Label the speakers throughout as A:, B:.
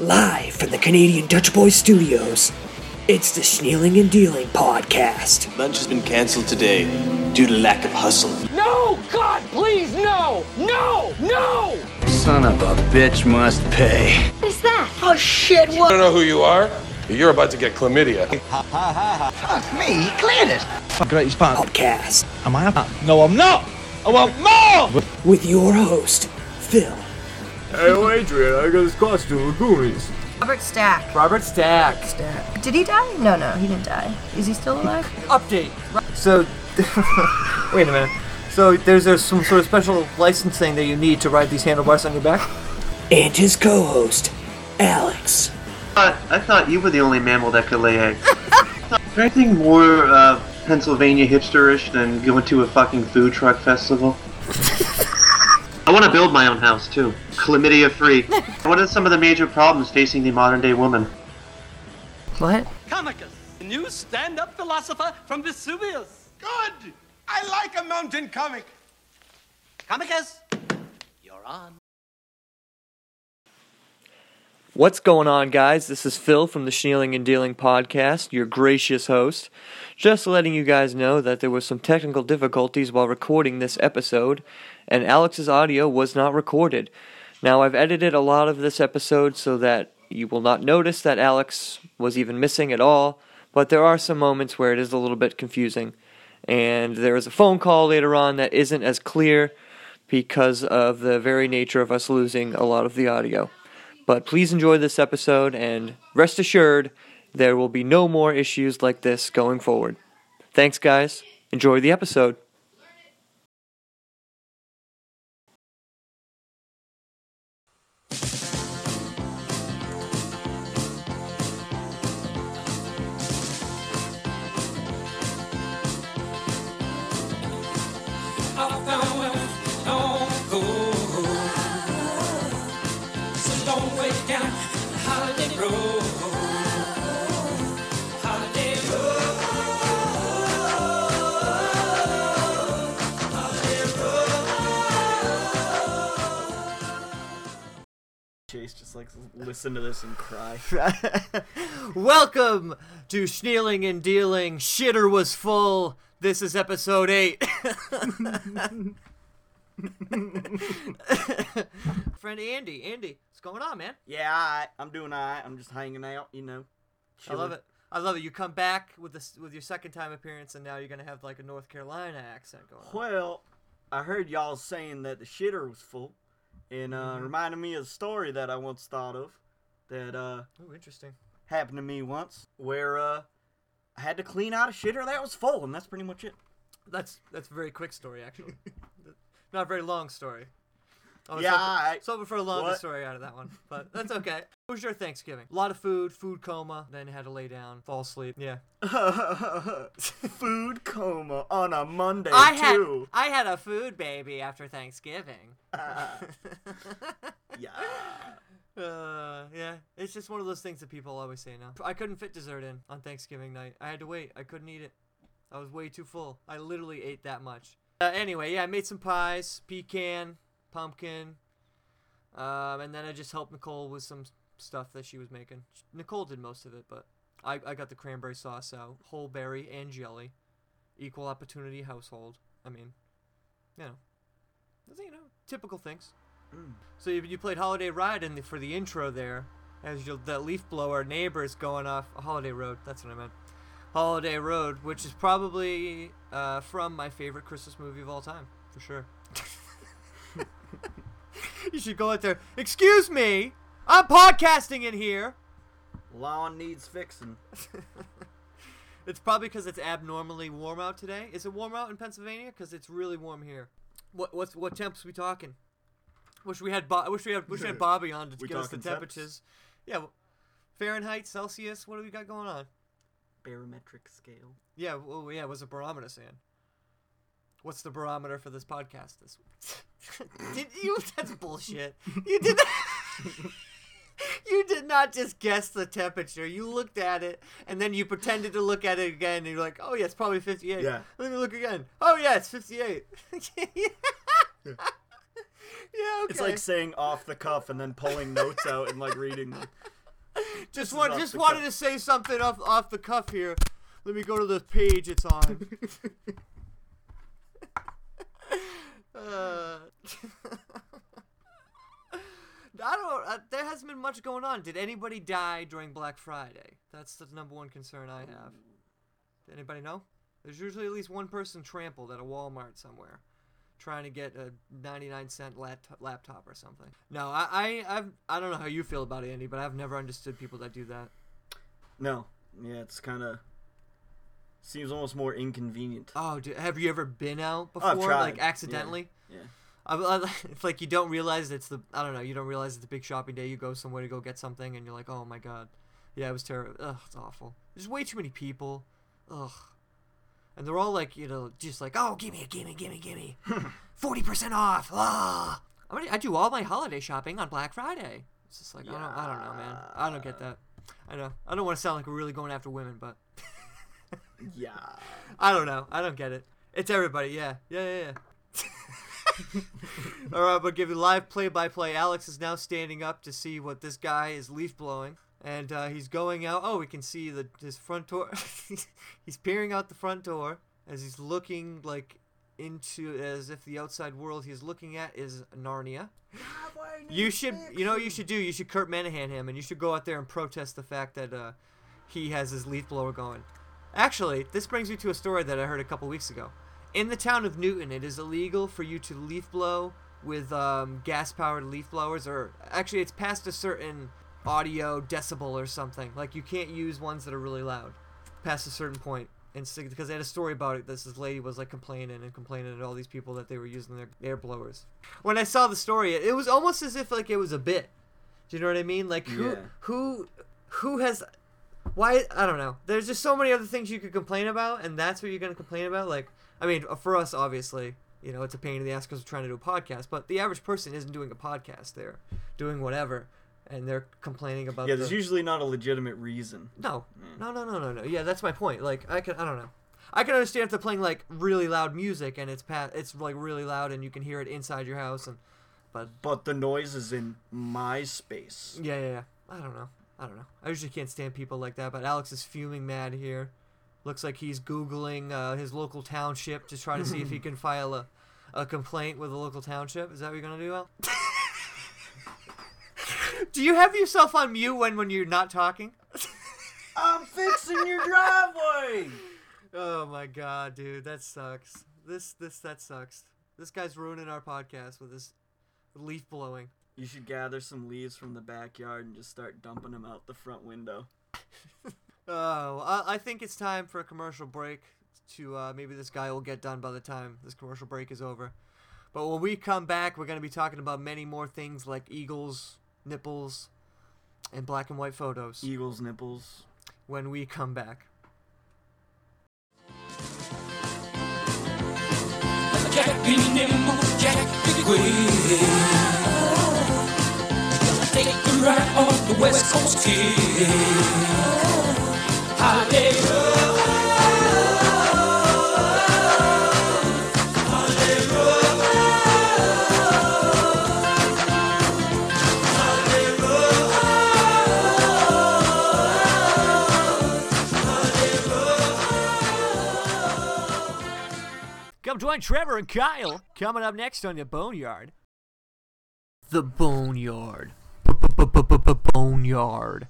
A: Live from the Canadian Dutch Boys Studios, it's the Snealing and Dealing Podcast.
B: Lunch has been canceled today due to lack of hustle.
C: No! God, please, no! No! No!
D: Son of a bitch must pay.
E: What is that?
A: Oh shit,
F: I don't know who you are, you're about to get chlamydia.
D: Fuck me, he cleared it. Fuck Greatest part.
A: Podcast
D: Am I up? No, I'm not. I want more.
A: with your host, Phil.
G: Hey, Adrian, I got this costume of Goonies.
H: Robert Stack.
G: Robert Stack.
H: Stack. Did he die? No, no, he didn't die. Is he still alive?
G: Update. So, wait a minute. So there's, there's some sort of special licensing that you need to ride these handlebars on your back?
A: And his co host, Alex.
I: thought, I thought you were the only mammal that could lay eggs. Is there anything more uh, Pennsylvania hipsterish than going to a fucking food truck festival? I want to build my own house too, chlamydia free. what are some of the major problems facing the modern day woman?
H: What?
C: Comicus, the new stand-up philosopher from Vesuvius.
F: Good! I like a mountain comic.
C: Comicus, you're on.
J: What's going on, guys? This is Phil from the Snealing and Dealing podcast, your gracious host. Just letting you guys know that there was some technical difficulties while recording this episode, and Alex's audio was not recorded. Now, I've edited a lot of this episode so that you will not notice that Alex was even missing at all, but there are some moments where it is a little bit confusing. And there is a phone call later on that isn't as clear because of the very nature of us losing a lot of the audio. But please enjoy this episode and rest assured there will be no more issues like this going forward. Thanks, guys. Enjoy the episode.
G: Chase just like listen to this and cry.
J: Welcome to Snealing and Dealing. Shitter was full. This is episode 8. Friend Andy. Andy, going on, man?
K: Yeah, I, I'm doing alright. I'm just hanging out, you know.
J: I love it. I love it. You come back with this with your second time appearance, and now you're gonna have like a North Carolina accent going on.
K: Well, I heard y'all saying that the shitter was full, and uh,
J: Mm-hmm.
K: reminded me of a story that I once thought of that uh,
J: Oh, interesting.
K: happened to me once, where uh, I had to clean out a shitter that was full, and that's pretty much it.
J: That's that's a very quick story, actually. Not a very long story. Was
K: Yeah, I-
J: hoping for a longer
K: what?
J: story out of that one, but that's okay. It was your Thanksgiving. A lot of food, food coma, then had to lay down, fall asleep. Yeah.
K: Food coma on a Monday
J: I had. I had a food baby after Thanksgiving.
K: Yeah.
J: Uh, yeah, it's just one of those things that people always say now. I couldn't fit dessert in on Thanksgiving night. I had to wait. I couldn't eat it. I was way too full. I literally ate that much. Uh, anyway, yeah, I made some pies, pecan, pumpkin, um, and then I just helped Nicole with some stuff that she was making. Nicole did most of it, but I, I got the cranberry sauce out, whole berry and jelly, equal opportunity household. I mean, you know, you know, typical things. So you, you played Holiday Ride in the, for the intro there, as you, the leaf blower neighbors going off Holiday Road. That's what I meant. Holiday Road, which is probably uh, from my favorite Christmas movie of all time, for sure. you should go out there. Excuse me, I'm podcasting in here.
K: Lawn needs fixing.
J: It's probably because it's abnormally warm out today. Is it warm out in Pennsylvania? Because it's really warm here. What what's what temps we talking? Wish we had Bo- wish we had wish we had Bobby on to
K: We
J: give us the
K: talking temps?
J: temperatures. Yeah, Fahrenheit, Celsius. What do we got going on?
K: Barometric scale.
J: Yeah, well, yeah. Was a barometer saying? What's the barometer for this podcast this week? did you? That's bullshit. You did. Not, you did not just guess the temperature. You looked at it and then you pretended to look at it again. And you're like, "Oh yeah, it's probably 58."
K: Yeah.
J: Let me look again. Oh yeah, it's 58. Yeah, yeah. okay.
K: It's like saying off the cuff and then pulling notes out and like reading them.
J: just want, just wanted
K: cuff.
J: to say something off off the cuff here. Let me go to the page it's on. Uh, I don't. Uh, there hasn't been much going on. Did anybody die during Black Friday? That's the number one concern I have. Did anybody know? There's usually at least one person trampled at a Walmart somewhere, trying to get a 99 cent laptop, laptop or something. No, I, I, I've, I don't know how you feel about it, Andy, but I've never understood people that do that.
K: No, yeah, it's kind of seems almost more inconvenient.
J: Oh, dude, have you ever been out
K: Oh, I've
J: before,
K: tried,
J: like accidentally?
K: Yeah.
J: I, I, it's like you don't realize it's the I don't know. You don't realize it's a big shopping day. You go somewhere to go get something, and you're like, oh my god, yeah, it was terrible. Ugh, it's awful. There's way too many people. Ugh, and they're all like, you know, just like, oh, gimme, gimme, gimme, gimme, forty percent off. Ah, I, mean, I do all my holiday shopping on Black Friday. It's just like I don't, I don't know, man. I don't get that. I know. I don't want to sound like we're really going after women, but
K: Yeah.
J: I don't know. I don't get it. It's everybody. Yeah. Yeah, yeah, yeah. All right, but give you live play-by-play. Alex is now standing up to see what this guy is leaf blowing, and uh, he's going out. Oh, we can see the his front door. he's peering out the front door as he's looking like into as if the outside world he's looking at is Narnia. You should, you know, what you should do. You should Kurt Manahan him, and you should go out there and protest the fact that uh, he has his leaf blower going. Actually, this brings me to a story that I heard a couple weeks ago. In the town of Newton, it is illegal for you to leaf blow with um, gas-powered leaf blowers, or actually, it's past a certain audio decibel or something. Like you can't use ones that are really loud past a certain point. And because they had a story about it, this, this lady was like complaining and complaining to all these people that they were using their air blowers. When I saw the story, it, it was almost as if like it was a bit. Do you know what I mean? Like who
K: Yeah.
J: who who has why I don't know. There's just so many other things you could complain about, and that's what you're gonna complain about. Like, I mean, uh, for us, obviously, you know, it's a pain in the ass because we're trying to do a podcast. But the average person isn't doing a podcast; they're doing whatever, and they're complaining about.
K: Yeah, there's
J: the,
K: usually not a legitimate reason.
J: no, mm. no, no, no, no, no. Yeah, that's my point. Like, I can, I don't know. I can understand if they're playing like really loud music and it's pat, it's like really loud and you can hear it inside your house and, but
K: But the noise is in my space.
J: yeah, yeah, yeah. I don't know. I don't know. I usually can't stand people like that, but Alex is fuming mad here. Looks like he's googling uh, his local township to try to see if he can file a, a complaint with the local township. Is that what you're gonna do, Al? do you have yourself on mute when when you're not talking?
K: I'm fixing your driveway.
J: Oh my god, dude, that sucks. This this that sucks. This guy's ruining our podcast with his leaf blowing.
K: You should gather some leaves from the backyard and just start dumping them out the front window.
J: Oh, I, I think it's time for a commercial break. To uh, maybe this guy will get done by the time this commercial break is over. But when we come back, we're gonna be talking about many more things like eagles, nipples, and black and white photos.
K: Eagles nipples.
J: When we come back.
E: Jack Take a ride on the West Coast Kid.
J: Come join Trevor and Kyle coming up next on the Boneyard. The Boneyard. Boneyard.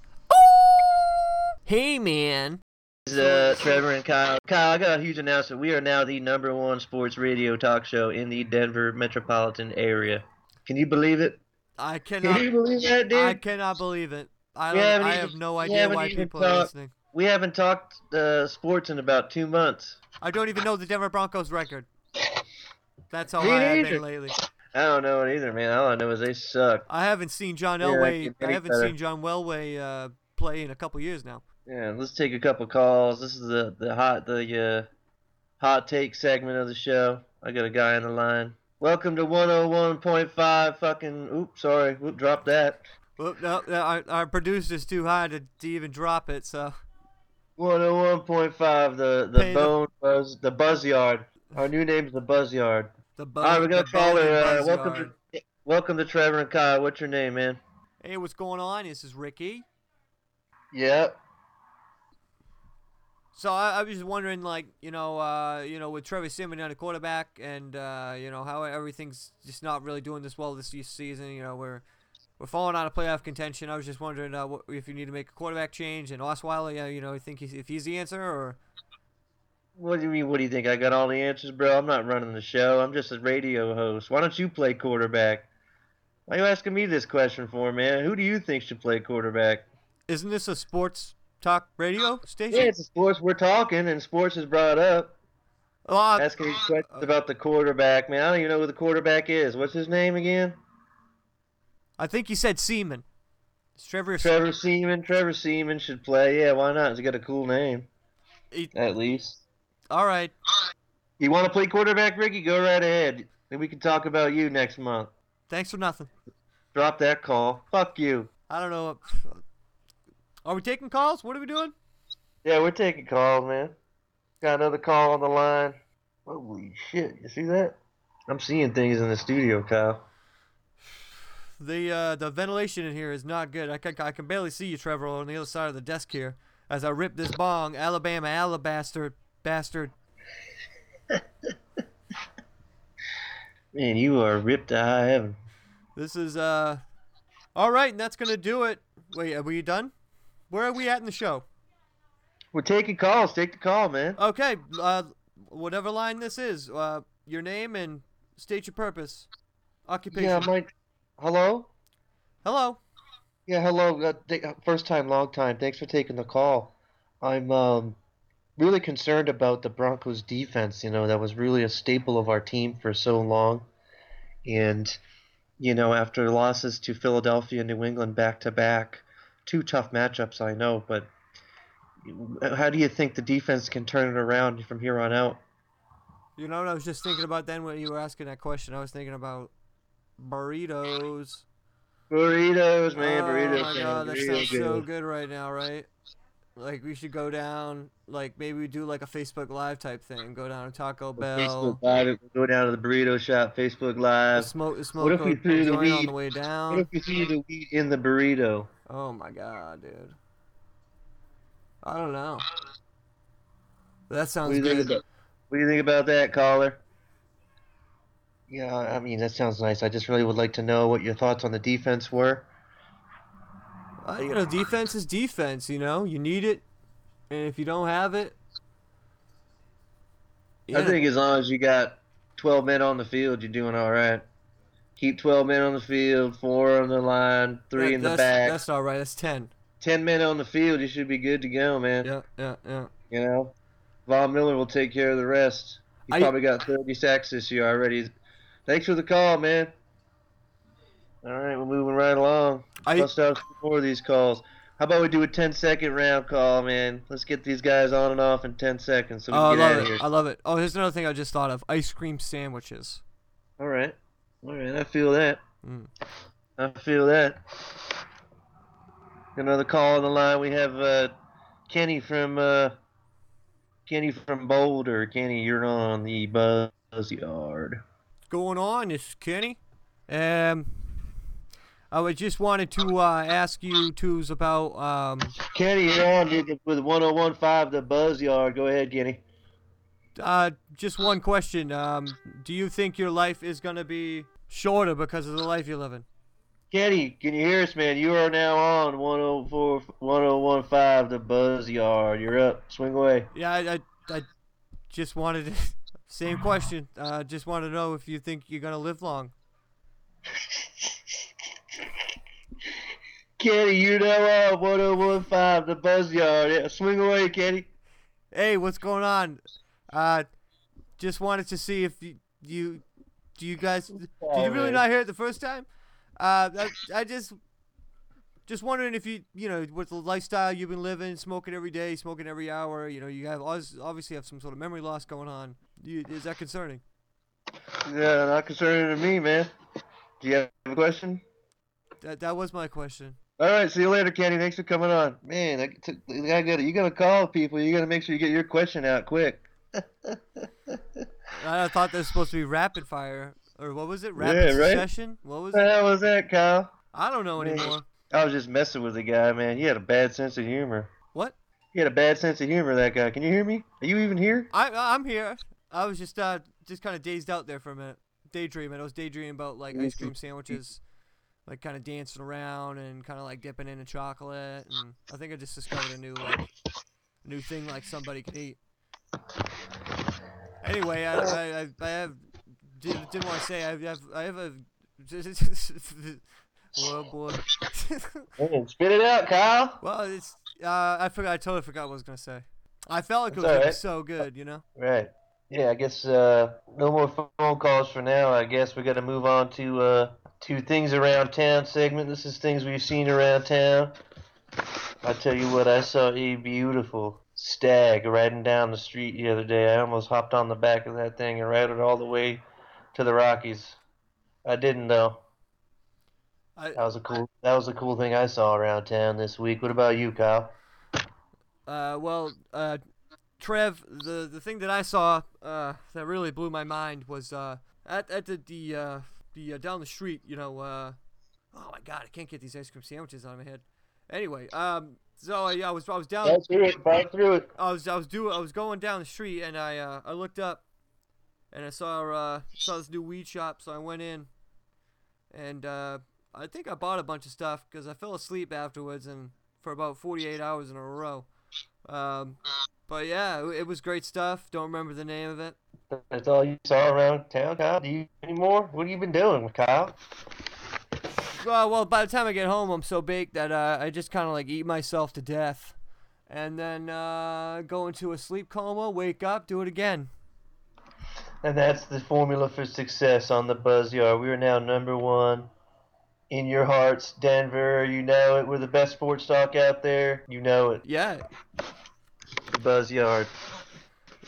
J: Hey, man.
I: This is uh, Trevor and Kyle. Kyle, I got a huge announcement. We are now the number one sports radio talk show in the Denver metropolitan area. Can you believe it?
J: I cannot.
I: Can you believe that, dude?
J: I cannot believe it. I I have no idea why people are listening.
I: We haven't talked uh, sports in about two months.
J: I don't even know the Denver Broncos record. That's how
I: Me
J: I have been lately.
I: I don't know it either, man. All I know is they suck.
J: I haven't seen John
I: Yeah,
J: Elway. I haven't
I: better.
J: seen John Elway uh, play in a couple years now.
I: Yeah, let's take a couple calls. This is the the hot the uh, hot take segment of the show. I got a guy on the line. Welcome to 101.5 fucking oops, sorry. Whoop, drop that.
J: Well, no, no, our, our producer's too high to, to even drop it. So
I: 101.5 the the
J: Pay the-
I: bone buzz the buzz yard. Our new name's the buzz yard.
J: The
I: All right, we're gonna call her. Uh, welcome to Welcome to Trevor and Kyle. What's your name, man?
J: Hey, what's going on? This is Ricky.
I: Yep.
J: So I, I was just wondering, like, you know, uh, you know, with Trevor Siemian on the quarterback, and uh, you know how everything's just not really doing this well this season. You know, we're we're falling out of playoff contention. I was just wondering uh, what, if you need to make a quarterback change, and Osweiler, yeah, you know, you think he's, if he's the answer, or
I: What do you mean? What do you think? I got all the answers, bro. I'm not running the show. I'm just a radio host. Why don't you play quarterback? Why are you asking me this question for, man? Who do you think should play quarterback?
J: isn't this a sports talk radio station?
I: Yeah, it's a sports we're talking, and sports is brought up.
J: Uh,
I: Asking me questions about the quarterback, man. I don't even know who the quarterback is. What's his name again?
J: I think you said Seaman. It's Trevor.
I: Trevor Seaman. Trevor Seaman should play. Yeah, why not? He's got a cool name.
J: He-
I: At least.
J: All right.
I: You want to play quarterback, Ricky? Go right ahead. Then we can talk about you next month.
J: Thanks for nothing.
I: Drop that call. Fuck you.
J: I don't know. Are we taking calls? What are we doing?
I: Yeah, we're taking calls, man. Got another call on the line. Holy shit! You see that? I'm seeing things in the studio, Kyle.
J: The uh, the ventilation in here is not good. I can, I can barely see you, Trevor, on the other side of the desk here. As I rip this bong, Alabama alabaster bastard.
I: Man, you are ripped to high heaven.
J: This is uh, all right, and that's gonna do it. Wait, are we done? Where are we at in the show?
I: We're taking calls. Take the call, man.
J: Okay, uh, whatever line this is, uh, your name and state your purpose, occupation.
I: Yeah, Mike. Hello.
J: Hello.
I: Yeah, hello. Uh, uh, first time, long time. Thanks for taking the call. I'm um, really concerned about the Broncos defense. You know, that was really a staple of our team for so long. And, you know, after losses to Philadelphia and New England back to back, two tough matchups, I know, but how do you think the defense can turn it around from here on out?
J: You know what I was just thinking about then when you were asking that question? I was thinking about burritos.
I: Burritos, man, burritos.
J: oh
I: my
J: god, that
I: real
J: sounds so
I: good
J: right now, right? Like we should go down, like maybe we do like a Facebook Live type thing. Go down to Taco Bell.
I: Facebook Live, go down to the burrito shop, Facebook Live.
J: Smoke, smoke.
I: What if we threw the
J: joint on
I: weed?
J: the way
I: What
J: down.
I: if we threw the weed in the burrito?
J: Oh my god, dude. I don't know. That
I: What
J: sounds
I: you
J: good.
I: about? What do you think about that, caller? Yeah, I mean that sounds nice. I just really would like to know what your thoughts on the defense were.
J: Uh, you know, defense is defense. You know, you need it, and if you don't have it,
I: I think as long as you got 12 men on the field, you're doing all right. Keep 12 men on the field, four on the line, three
J: that-
I: in the back.
J: That's all right. That's ten.
I: 10 men on the field, you should be good to go, man.
J: Yeah, yeah, yeah.
I: You know, Von Miller will take care of the rest. He's
J: I-
I: probably got 30 sacks this year already. Thanks for the call, man. All right, we're moving right along.
J: I-
I: have some more of these calls. How about we do a 10 second round call, man? Let's get these guys on and off in 10 seconds so we
J: Oh, I
I: get out
J: love it.
I: here.
J: I love it. Oh, here's another thing I just thought of: ice cream sandwiches.
I: All right. All right, I feel that.
J: Mm.
I: I feel that. Another call on the line. We have uh, Kenny from uh, Kenny from Boulder. Kenny, you're on the Buzz Yard.
J: What's going on? Is Kenny. Um, I would just wanted to uh, ask you twos about um,
I: Kenny, you're on with 1015 the Buzz Yard. Go ahead, Kenny.
J: uh, just one question. Um, do you think your life is gonna be shorter because of the life you're living?
I: Kenny, can you hear us, man? You are now on 104, 1015 the Buzz Yard. You're up. Swing away.
J: Yeah, I, I, I just wanted to, same question. Uh, just want to know if you think you're gonna live long.
I: Kenny, you know now 1015 the Buzz Yard. Yeah, swing away, Kenny.
J: Hey, what's going on? Uh, just wanted to see if you, you do you guys did you really not hear it the first time? Uh, I, I just just wondering if you you know with the lifestyle you've been living, smoking every day, smoking every hour, you know you have obviously have some sort of memory loss going on. You, is that concerning?
I: Yeah, not concerning to me, man. Do you have a question?
J: That that was my question.
I: All right, see you later, Kenny. Thanks for coming on. Man, I took, I got you got to call people. You got to make sure you get your question out quick.
J: I thought this was supposed to be rapid fire. or what was it? Rapid
I: Yeah, right.
J: Succession? What was
I: hell was that, Kyle?
J: I don't know anymore.
I: I was just messing with the guy, man. He had a bad sense of humor.
J: What?
I: He had a bad sense of humor, that guy. Can you hear me? Are you even here?
J: I I'm here. I was just uh just kind of dazed out there for a minute, daydreaming. I was daydreaming about like ice cream sandwiches, like kind of dancing around and kind of like dipping into chocolate. And I think I just discovered a new like new thing like somebody can eat. Anyway, I I, I, I have didn't, didn't want to say I have I have a. Oh boy.
I: Spit it out, Kyle.
J: well, it's uh I forgot I totally forgot what I was gonna say. I felt like it was gonna be so good, you know.
I: Right. Yeah, I guess uh, no more phone calls for now. I guess we got to move on to uh, to things around town segment. This is things we've seen around town. I tell you what, I saw a beautiful stag riding down the street the other day. I almost hopped on the back of that thing and rode it all the way to the Rockies. I didn't though.
J: I,
I: That was a cool. That was a cool thing I saw around town this week. What about you, Kyle?
J: Uh, well, uh, Trev, the the thing that I saw uh, that really blew my mind was uh, at at the the uh, the uh, down the street. You know, uh, oh my God, I can't get these ice cream sandwiches out of my head. Anyway, um, so I, I was I was down.
I: Right through it. Right through it.
J: I was I was doing I was going down the street and I uh, I looked up and I saw uh saw this new weed shop so I went in and uh, I think I bought a bunch of stuff because I fell asleep afterwards and for about 48 hours in a row. Um, but yeah, it, was great stuff. Don't remember the name of it.
I: That's all you saw around town, Kyle. Do you anymore? What have you been doing, Kyle?
J: Well, well, by the time I get home, I'm so baked that uh, I just kind of like eat myself to death, and then uh, go into a sleep coma, wake up, do it again.
I: And that's the formula for success on the Buzz Yard. We are now number one in your hearts, Denver. You know it. We're the best sports talk out there. You know it.
J: Yeah,
I: The Buzz Yard.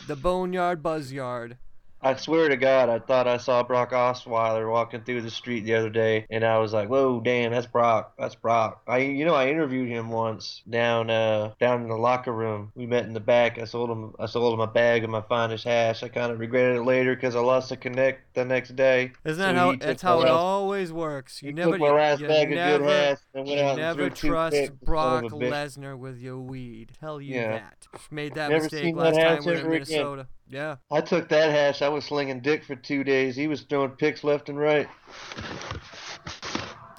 J: the Boneyard Buzz Yard.
I: I swear to God, I thought I saw Brock Osweiler walking through the street the other day, and I was like, "Whoa, damn, that's Brock. That's Brock." I, you know, I interviewed him once down, uh, down in the locker room. We met in the back. I sold him, I sold him a bag of my finest hash. I kind of regretted it later because I lost the connect the next day.
J: Isn't that
I: So
J: how? That's how it always works. You never,
I: took my last
J: you,
I: bag
J: you
I: of
J: never,
I: good hash and went out
J: never
I: two
J: trust Brock
I: of a bitch.
J: Lesnar with your weed. Tell you
I: Yeah.
J: that. Made that
I: Never
J: mistake
I: seen that
J: last time we were in
I: ever again.
J: Yeah.
I: I took that hash. I was slinging dick for two days. He was throwing picks left and right.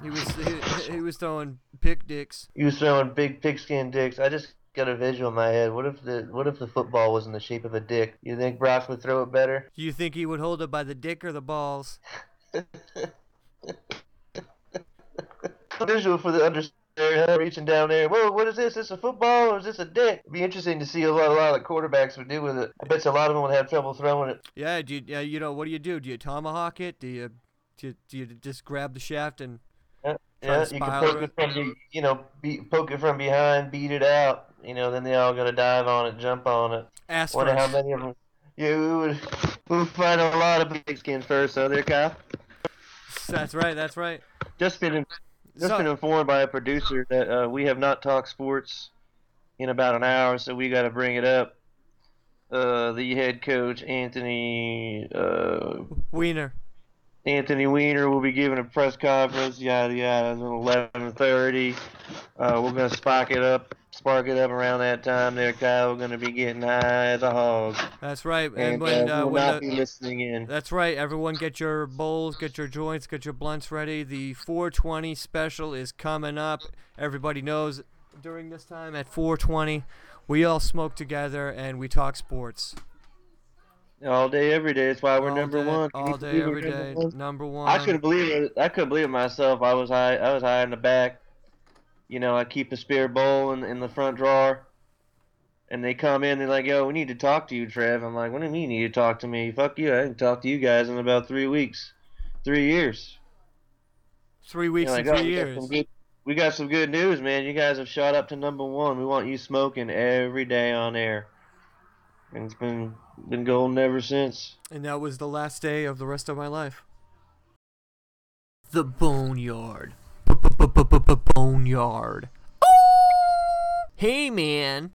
J: He was he, he was throwing pick dicks.
I: He was throwing big pigskin dicks. I just got a visual in my head. What if the what if the football was in the shape of a dick? You think Brock would throw it better?
J: Do you think he would hold it by the dick or the balls?
I: Visual for the understanding. Reaching down there. Whoa, what is this? Is this a football or is this a dick? It'd be interesting to see a lot, a lot of the quarterbacks would do with it. I bet you a lot of them would have trouble throwing it.
J: Yeah. Do you, yeah, you know what do you do? Do you tomahawk it? Do you do you, do you just grab the shaft and
I: Yeah, yeah you can poke
J: it.
I: from the, you know, be, poke it from behind, beat it out. You know, then they all gotta dive on it, jump on it.
J: ass
I: Wonder how many of them. Yeah, we would, we would find a lot of pigskin first, so there, Kyle.
J: That's right. That's right.
I: Just been, just
J: So-
I: been informed by a producer that uh, we have not talked sports in about an hour, so we got to bring it up. Uh, the head coach Anthony uh,
J: Wiener.
I: Anthony Weiner will be giving a press conference. Yada yada. At eleven thirty. Uh, we're gonna spike it up, spark it up around that time. There, Kyle. We're gonna be getting high as a hog,
J: That's right. And,
I: and
J: when
I: uh,
J: uh,
I: we'll
J: when
I: not
J: the,
I: be listening in.
J: That's right. Everyone get your bowls, get your joints, get your blunts ready. The 420 special is coming up. Everybody knows during this time at 420, we all smoke together and we talk sports.
I: All day, every day. That's why we're
J: all
I: number
J: day,
I: one.
J: All day, every day.
I: number one?
J: Number one.
I: I couldn't believe it. I couldn't believe it myself. I was high. I was high in the back. You know, I keep a spare bowl in, in the front drawer. And they come in. They're like, "Yo, we need to talk to you, Trev." I'm like, "What do you mean you need to talk to me? Fuck you! I didn't talk to you guys in about three weeks, three years."
J: Three weeks
I: They're
J: and
I: like,
J: three
I: "Oh, we got
J: years.
I: good- we got some good news, man. You guys have shot up to number one. We want you smoking every day on air, and it's been been golden ever since.
J: And that was the last day of the rest of my life. The Boneyard. Boneyard. Hey, man.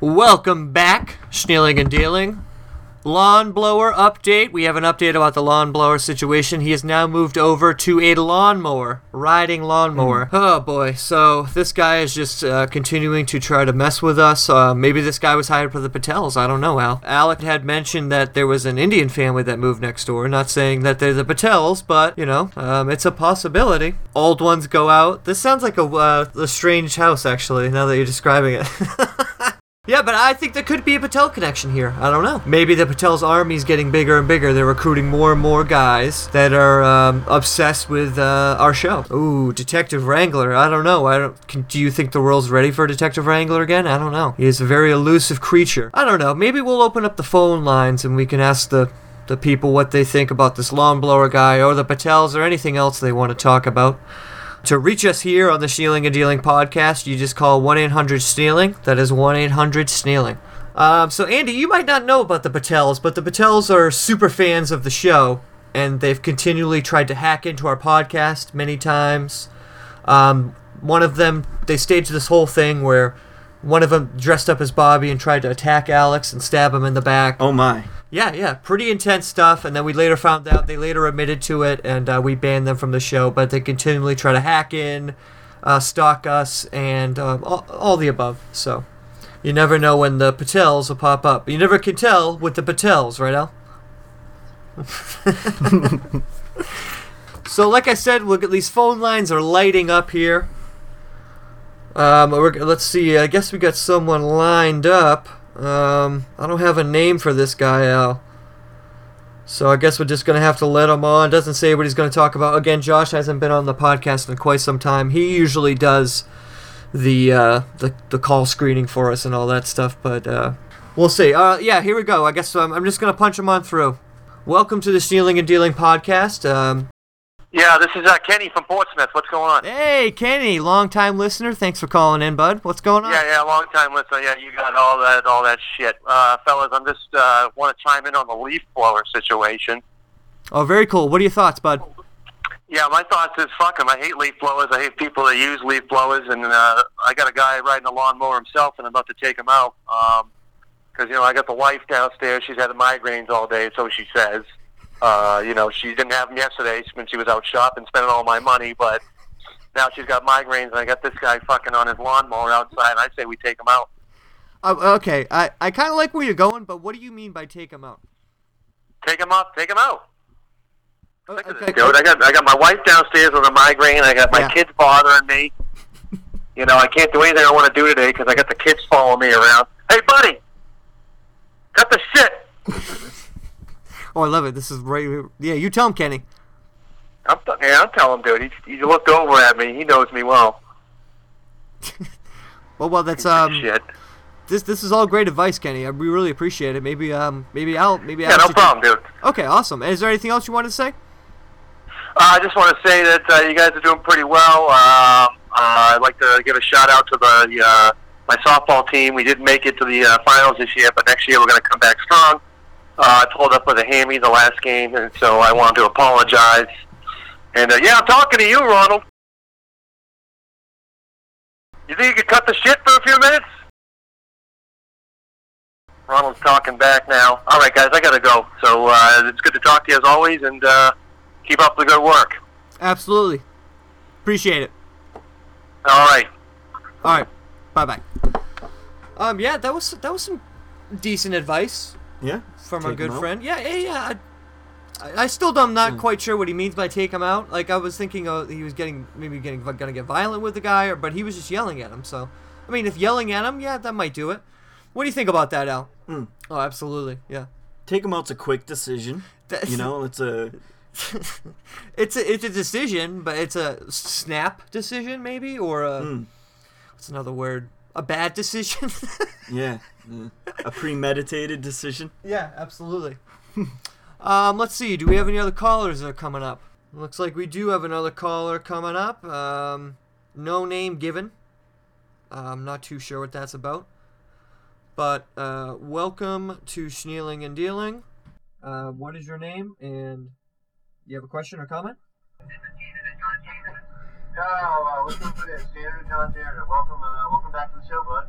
J: Welcome back, Snealing and Dealing. Lawn blower update. We have an update about the lawn blower situation. He has now moved over to a lawnmower, riding lawnmower. Oh boy. So this guy is just uh, continuing to try to mess with us. Uh, maybe this guy was hired for the Patels. I don't know, Al. Alec had mentioned that there was an Indian family that moved next door. Not saying that they're the Patels, but you know, um, it's a possibility. Old ones go out. This sounds like a, uh, a strange house, actually. Now that you're describing it. Yeah, but I think there could be a Patel connection here. I don't know. Maybe the Patel's army is getting bigger and bigger. They're recruiting more and more guys that are um, obsessed with uh, our show. Ooh, Detective Wrangler. I don't know. I don't. Can, do you think the world's ready for Detective Wrangler again? I don't know. He is a very elusive creature. I don't know. Maybe we'll open up the phone lines and we can ask the the people what they think about this lawn blower guy or the Patels or anything else they want to talk about. To reach us here on the Stealing and Dealing podcast, you just call 1 800 Stealing. That is 1 800 Stealing. Um, so, Andy, you might not know about the Patels, but the Patels are super fans of the show, and they've continually tried to hack into our podcast many times. Um, one of them, they staged this whole thing where one of them dressed up as Bobby and tried to attack Alex and stab him in the back.
K: Oh my.
J: Yeah, yeah, pretty intense stuff. And then we later found out they later admitted to it, and uh, we banned them from the show. But they continually try to hack in, uh, stalk us, and um, all, all the above. So you never know when the Patels will pop up. You never can tell with the Patels, right, Al? so, like I said, look at these phone lines are lighting up here. Um, we're, let's see. I guess we got someone lined up. Um, I don't have a name for this guy, Al. So I guess we're just gonna have to let him on. Doesn't say what he's gonna talk about. Again, Josh hasn't been on the podcast in quite some time. He usually does the uh, the the call screening for us and all that stuff, but uh, we'll see. Uh, yeah, here we go. I guess um, I'm just gonna punch him on through. Welcome to the Stealing and Dealing podcast. Um,
L: Yeah, this is uh, Kenny from Portsmouth. What's going on?
J: hey, Kenny, long time listener. Thanks for calling in, bud. What's going on?
L: Yeah, yeah, long time listener. Yeah, you got all that, all that shit, uh, fellas. I'm just uh, want to chime in on the leaf blower situation.
J: Oh, very cool. What are your thoughts, bud?
L: Yeah, my thoughts is fuck 'em. I hate leaf blowers. I hate people that use leaf blowers, and uh, I got a guy riding a lawnmower himself, and I'm about to take him out because you know I got the wife downstairs. She's had migraines all day, so she says. Uh, you know, she didn't have them yesterday when she was out shopping, spending all my money, but now she's got migraines, and I got this guy fucking on his lawnmower outside. And I say we take him out.
J: Uh, okay, I, I kind of like where you're going, but what do you mean by take him out?
L: Take him up. Take him out.
J: Oh, okay,
L: dude. I got I got my wife downstairs with a migraine. I got my
J: Yeah.
L: kids bothering me. you know, I can't do anything I want to do today because I got the kids following me around. Hey, buddy, cut the shit.
J: Oh, I love it. This is right. Yeah, you tell him, Kenny.
L: I'm t- yeah, I'm telling him, dude. He, he looked over at me. He knows me well.
J: Well, well, that's um.
L: Shit.
J: This this is all great advice, Kenny. I, we really appreciate it. Maybe um maybe Al maybe
L: Yeah,
J: Al
L: no problem, dude.
J: Okay, awesome. Is there anything else you wanted to say?
L: Uh, I just want to say that uh, you guys are doing pretty well. Um, uh, I'd like to give a shout out to the uh, my softball team. We didn't make it to the uh, finals this year, but next year we're going to come back strong. Uh, I pulled up with a hammy the last game, and so I wanted to apologize. And uh, yeah, I'm talking to you, Ronald. You think you could cut the shit for a few minutes? Ronald's talking back now. All right, guys, I gotta go. So uh, it's good to talk to you as always, and uh, keep up the good work.
J: Absolutely. Appreciate it.
L: All right.
J: All right. Bye bye. Um. Yeah. That was that was some decent advice
K: Yeah.
J: from a
K: good
J: good
K: 'em out.
J: friend. Yeah. Yeah. Yeah. I, I still am not quite sure what he means by take him out. Like I was thinking, oh, he was getting maybe getting gonna get violent with the guy, or but he was just yelling at him. So, I mean, if yelling at him, yeah, that might do it. What do you think about that, Al?
K: Mm.
J: Oh, absolutely. Yeah.
K: Take him out's a quick decision. You know, it's a
J: it's a it's a decision, but it's a snap decision, maybe, or a
K: Hmm.
J: what's another word? A bad decision.
K: yeah. A premeditated decision.
J: yeah, absolutely. um, let's see. Do we have any other callers that are coming up? Looks like we do have another caller coming up. Um, no name given. I'm not too sure what that's about. But uh, welcome to Snealing and Dealing. Uh, what is your name? And you have a question or comment?
I: No, uh, what's up with this? Janitor John Janitor. Welcome, uh, welcome back to the show, bud.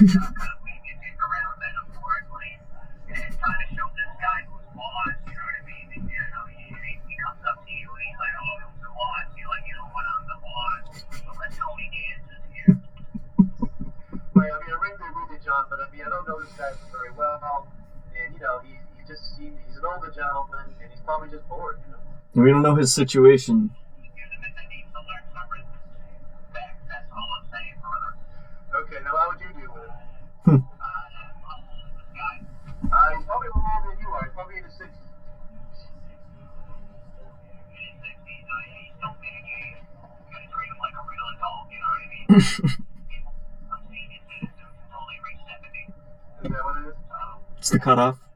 M: We don't know his situation. Cutoff.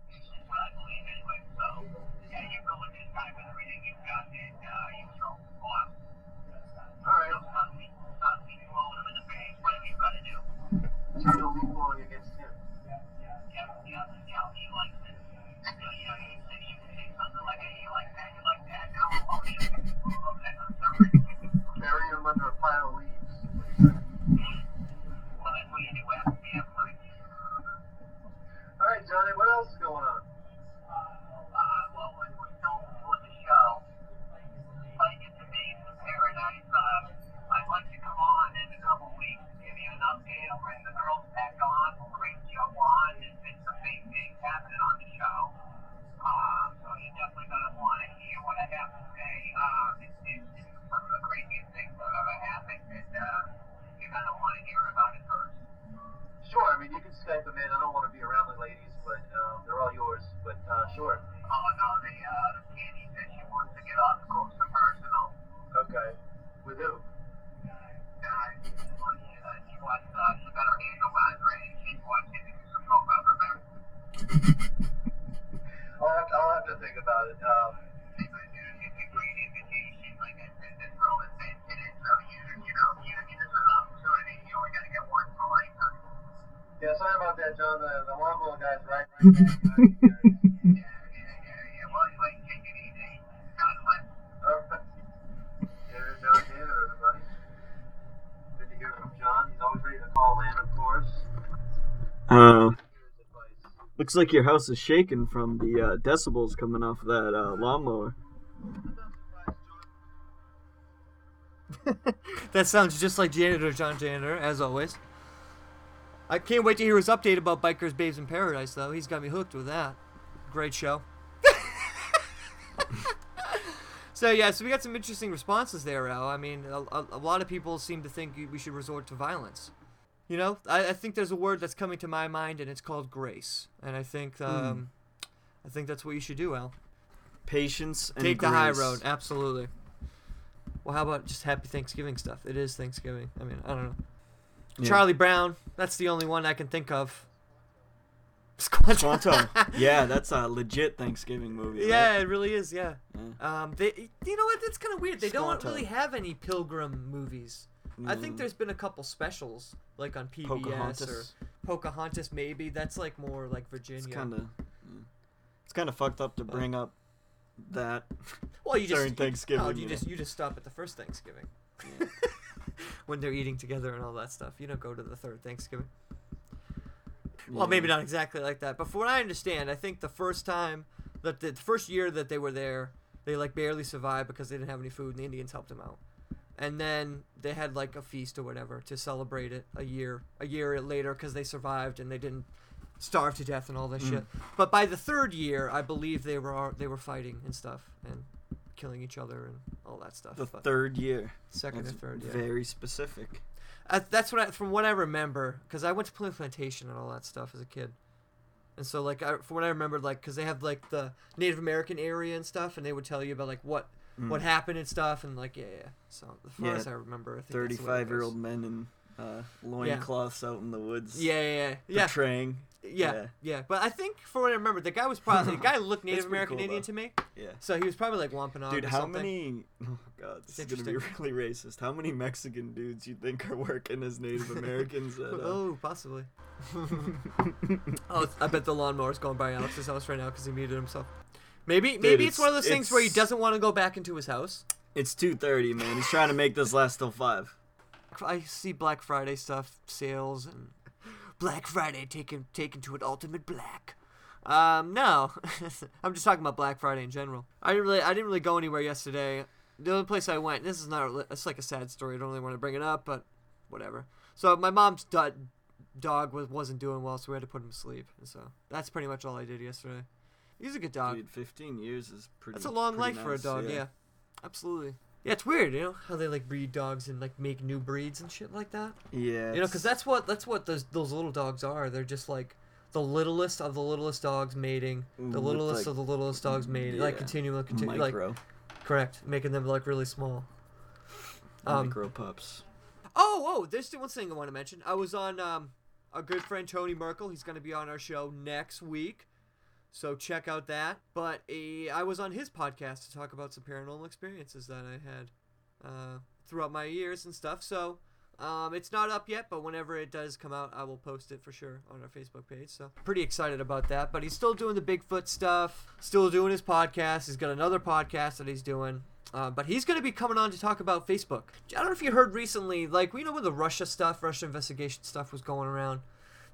I: Uh,
M: looks like your house is shaking from the uh, decibels coming off that uh, lawnmower.
J: that sounds just like Janitor John Janitor, as always. I can't wait to hear his update about Bikers Babes in Paradise, though. He's got me hooked with that. Great show. so yeah, so we got some interesting responses there, Al. I mean, a, a, a lot of people seem to think we should resort to violence. You know, I, I think there's a word that's coming to my mind, and it's called grace. And I think, um, I think that's what you should do, Al.
M: Patience and
J: Take the high road, absolutely. Well, how about just Happy Thanksgiving stuff? It is Thanksgiving. I mean, I don't know.
M: Yeah.
J: Charlie Brown. That's the only one I can think of. Squanto.
M: Squanto. yeah, that's a legit Thanksgiving movie. right?
J: Yeah, it really is. Yeah. Um, they, you know what? That's kind of weird. They don't really have any pilgrim movies. I think
M: Mm.
J: there's been a couple specials, like on PBS
M: Pocahontas.
J: or Pocahontas. Maybe that's like more like Virginia.
M: It's kind of it's kind of fucked up to bring up that
J: Well, you just
M: during Thanksgiving.
J: Oh, you
M: you
J: just
M: know?
J: you just stop at the first Thanksgiving. when they're eating together and all that stuff. You don't go to the third Thanksgiving. Well, maybe not exactly like that, but from what I understand, I think the first time that the, the first year that they were there, they like barely survived because they didn't have any food, and the Indians helped them out. And then they had like a feast or whatever to celebrate it a year a year later because they survived and they didn't starve to death and all this
K: Mm.
J: shit. But by the third year, I believe they were they were fighting and stuff and killing each other and all that stuff.
K: The
J: but
K: third year.
J: Second
K: That's
J: or third, yeah.
K: Very specific.
J: Uh, that's what I, from what I remember, because I went to Plantation and all that stuff as a kid, and so like I, from what I remember, like because they have like the Native American area and stuff, and they would tell you about like what
K: Mm.
J: what happened and stuff, and like yeah, yeah. So as far
K: Yeah,
J: as I remember, I think that's the way it
K: Thirty-five-year-old men in uh, loincloths out in the woods.
J: Yeah, yeah, yeah. Yeah. Yeah, yeah, But I think for what I remember, the guy was probably the guy looked Native American
K: cool,
J: Indian
K: though.
J: to me.
K: Yeah.
J: So he was probably like Wampanoag
K: Dude, how
J: something.
K: many? Oh god, this
J: It's
K: is gonna be really racist. How many Mexican dudes you think are working as Native Americans? At, uh,
J: oh, possibly. oh, I bet the lawnmower's going by Alex's house right now because he muted himself. Maybe,
K: Dude,
J: maybe it's,
K: it's-
J: one of those things where he doesn't want to go back into his house.
K: It's two thirty, man. He's trying to make this last till five.
J: I see Black Friday stuff, sales, and Black Friday taken taken to an ultimate black. Um, no, I'm just talking about Black Friday in general. I didn't really, I didn't really go anywhere yesterday. The only place I went, this is not, it's like a sad story. I don't really want to bring it up, but whatever. So my mom's do- dog was wasn't doing well, so we had to put him to sleep. And so that's pretty much all I did yesterday. He's a good dog.
K: Dude, fifteen years is pretty.
J: That's a long life for a
K: nice,
J: dog, yeah. Absolutely. Yeah, it's weird, you know, how they like breed dogs and like make new breeds and shit like that.
K: Yeah.
J: You know, because that's what that's what those those little dogs are. They're just like the littlest of the littlest dogs mating, the
K: With,
J: littlest
K: like,
J: of the littlest dogs mating, like
K: yeah,
J: continuing, continue,
K: micro.
J: like correct, making them like really small. Um,
K: Micro pups.
J: Oh, oh, there's one thing I want to mention. I was on um, our good friend Tony Merkel. He's going to be on our show next week. So check out that. But uh, I was on his podcast to talk about some paranormal experiences that I had uh, throughout my years and stuff. So um, it's not up yet, but whenever it does come out, I will post it for sure on our Facebook page. So pretty excited about that. But he's still doing the Bigfoot stuff, still doing his podcast. He's got another podcast that he's doing. Uh, but he's going to be coming on to talk about Facebook. I don't know if you heard recently, like we know when the Russia stuff, Russia investigation stuff was going around.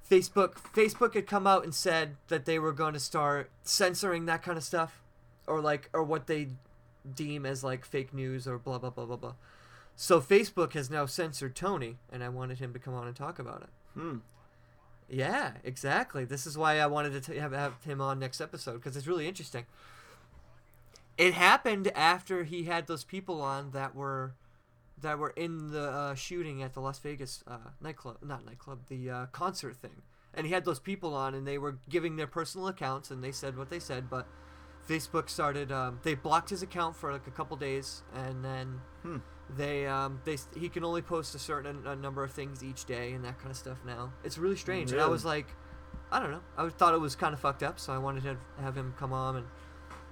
J: Facebook, Facebook had come out and said that they were going to start censoring that kind of stuff, or like, or what they deem as like fake news or blah blah blah blah blah. So Facebook has now censored Tony, and I wanted him to come on and talk about it.
K: Hmm.
J: Yeah, exactly. This is why I wanted to t- have, have him on next episode because it's really interesting. It happened after he had those people on that were that were in the uh, shooting at the Las Vegas uh, nightclub, not nightclub, the uh, concert thing. And he had those people on, and they were giving their personal accounts, and they said what they said. But Facebook started, um, they blocked his account for like a couple days, and then
K: Hmm.
J: they, um, they, he can only post a certain a number of things each day, and that kind of stuff. Now it's really strange, and I was like, I don't know, I thought it was kind of fucked up, so I wanted to have him come on and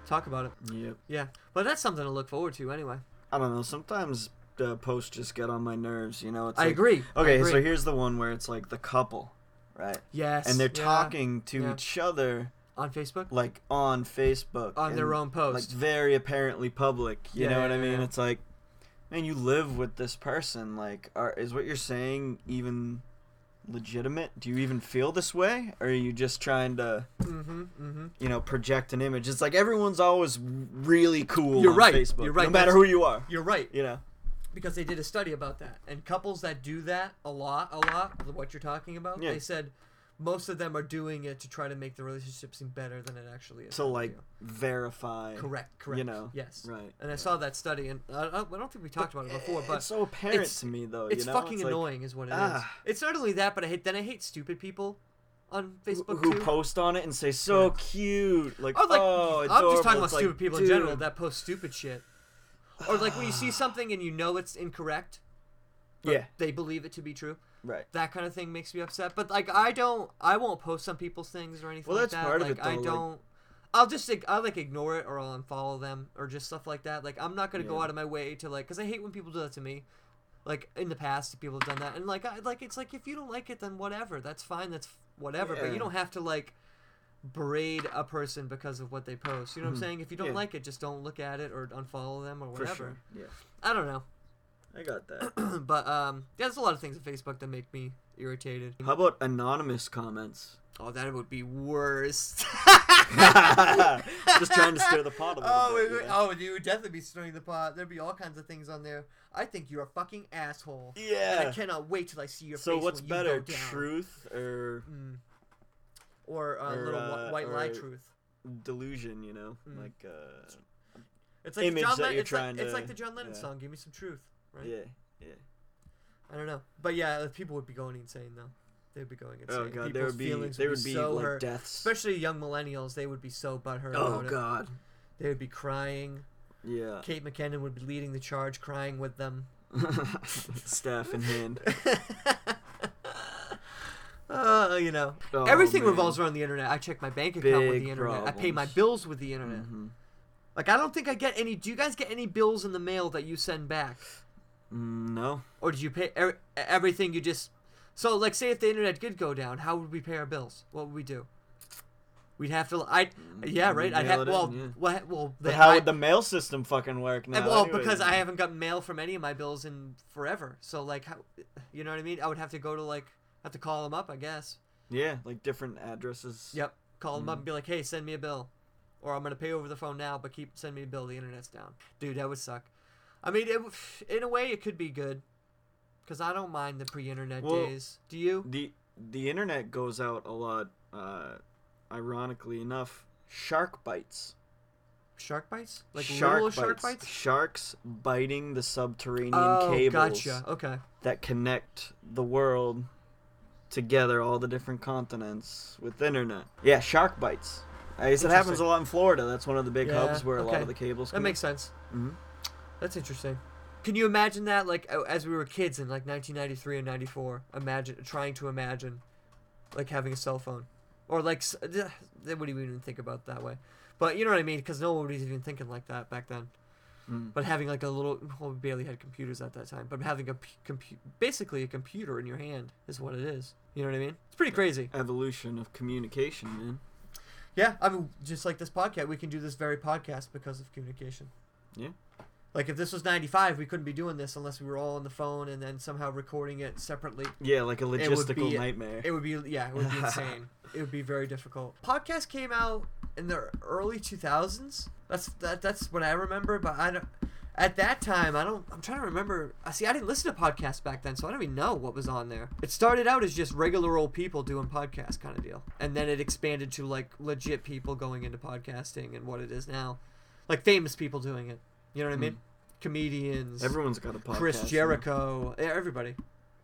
J: talk about it.
K: Yep.
J: Yeah, but that's something to look forward to anyway.
K: I don't know. Sometimes uh, posts just get on my nerves. You know. It's
J: I
K: like-
J: agree, I
K: Okay, so here's the one where it's like the couple, right?
J: Yes,
K: And they're
J: yeah,
K: talking to
J: yeah.
K: each other
J: on Facebook,
K: like on Facebook,
J: On their own post.
K: like very apparently public. You
J: Yeah,
K: know what I mean? It's like, man, you live with this person. Like, are, is what you're saying even legitimate? Do you even feel this way, or are you just trying to?
J: Mm-hmm, mm-hmm.
K: You know, project an image. It's like everyone's always really cool.
J: You're
K: on
J: right.
K: Facebook,
J: You're right.
K: No matter
J: That's-
K: who you are.
J: You're right.
K: You know.
J: Because they did a study about that, and couples that do that a lot, a lot, what you're talking about,
K: Yeah.
J: they said most of them are doing it to try to make the relationship seem better than it actually is.
K: to like verify.
J: Correct. Correct.
K: You know.
J: Yes.
K: Right.
J: And I saw that study, and I, I don't think we talked about it before, but
K: it's so apparent
J: it's-
K: to me, though,
J: It's
K: you know?
J: fucking
K: It's like,
J: annoying, is what it is.
K: ah.
J: It's not only that, but I hate then I hate stupid people on Facebook
K: who post on it and say so cute, like
J: Oh, like
K: oh,
J: I'm just talking about
K: like,
J: stupid people in general that post stupid shit, or like when you see something and you know it's incorrect. but
K: Yeah.
J: They believe it to be true.
K: Right.
J: That kind of thing makes me upset. But like I don't, I won't post some people's things or anything
K: Well,
J: like
K: that's
J: that.
K: part of
J: like
K: it, though,
J: I don't. I'll just like I like ignore it or I'll unfollow them or just stuff like that. Like I'm not gonna go out of my way to like, cause I hate when people do that to me. Like in the past, people have done that, and like I like it's like if you don't like it, then whatever. That's fine. That's whatever. But you don't have to like berate a person because of what they post. You know what I'm
K: Mhm.
J: saying? If you don't
K: Yeah.
J: like it, just don't look at it or unfollow them or
K: For
J: whatever.
K: sure. Yeah.
J: I don't know.
K: I got that.
J: but um, yeah, there's a lot of things on Facebook that make me irritated.
K: How about anonymous comments?
J: Oh, that would be worse.
K: Just trying to stir the pot a little
J: oh,
K: bit,
J: it
K: you
J: would- oh, you would definitely be stirring the pot. There'd be all kinds of things on there. I think you're a fucking asshole.
K: Yeah.
J: And I cannot wait till I see your
K: So
J: face So
K: what's
J: when you
K: better,
J: go down.
K: truth or?
J: Mm. Or a
K: Or,
J: little
K: uh,
J: wh- white lie truth.
K: delusion, you know,
J: Mm.
K: like uh,
J: It's like
K: image
J: John
K: that
J: Len-
K: you're
J: it's like,
K: trying
J: It's like the John Lennon
K: yeah.
J: song, "Give Me Some Truth," right?
K: Yeah, yeah.
J: I don't know, but yeah, people would be going insane though. They'd be going insane.
K: Oh, God, there
J: People's
K: would be-
J: feelings
K: there
J: would
K: be,
J: so
K: like,
J: hurt.
K: deaths.
J: especially young millennials. They would be so butthurt.
K: Oh,
J: about it.
K: God.
J: They would be crying.
K: Yeah.
J: Kate McKinnon would be leading the charge, crying with them.
K: Staff in hand.
J: Uh, you know,
K: Oh,
J: everything
K: man.
J: revolves around the internet. I check my bank account with the internet. I pay my bills with the internet.
K: Mm-hmm.
J: Like I don't think I get any. Do you guys get any bills in the mail that you send back?
K: Mm, no.
J: Or did you pay er- everything? You just so like say if the internet did go down, how would we pay our bills? What would we do? We'd have to. I yeah right. I'd
K: Mm,
J: have well
K: in, yeah.
J: well, well
K: But how
J: I-
K: would the mail system fucking work now?
J: well,
K: anyways?
J: because I haven't gotten mail from any of my bills in forever. So like, how, you know what I mean? I would have to go to like have to call them up, I guess.
K: Yeah, like different addresses.
J: Yep. Call them up and be like, hey, send me a bill, or I'm gonna pay over the phone now, but keep send me a bill. The internet's down, dude. That would suck. I mean, it, in a way, it could be good, cause I don't mind the pre-internet
K: Well,
J: days. Do you?
K: The the internet goes out a lot. Uh, ironically enough, shark bites.
J: Shark bites? Like
K: shark
J: little
K: bites.
J: shark bites?
K: Sharks biting the subterranean
J: Oh,
K: cables.
J: gotcha. Okay.
K: That connect the world together, all the different continents with internet. Yeah, shark bites. I guess it happens a lot in Florida. That's one of the big
J: Yeah,
K: hubs where a lot of the cables.
J: That makes sense.
K: Mhm.
J: That's interesting. Can you imagine that, like, as we were kids in like 1993 and 94? Imagine trying to imagine, like, having a cell phone, or like, they wouldn't even think about that way. But you know what I mean? Because no one was even thinking like that back then.
K: Mm.
J: But having like a little, well, we barely had computers at that time. But having a p- compu- basically a computer in your hand is what it is. You know what I mean? It's pretty crazy.
K: Evolution of communication, man.
J: Yeah, I mean, just like this podcast, we can do this very podcast because of communication.
K: Yeah.
J: Like if this was '95, we couldn't be doing this unless we were all on the phone and then somehow recording it separately.
K: Yeah, like a
J: It
K: logistical
J: be-
K: nightmare.
J: It would be, yeah, it would be insane. it would be very difficult. Podcast came out in the early 2000s. That's that. That's what I remember. But I don't. At that time, I don't. I'm trying to remember. I see. I didn't listen to podcasts back then, so I don't even know what was on there. It started out as just regular old people doing podcasts, kind of deal, and then it expanded to like legit people going into podcasting and what it is now, like famous people doing it. You know what I mean? Comedians.
K: Everyone's got a podcast
J: Chris. Jericho. eh, Everybody.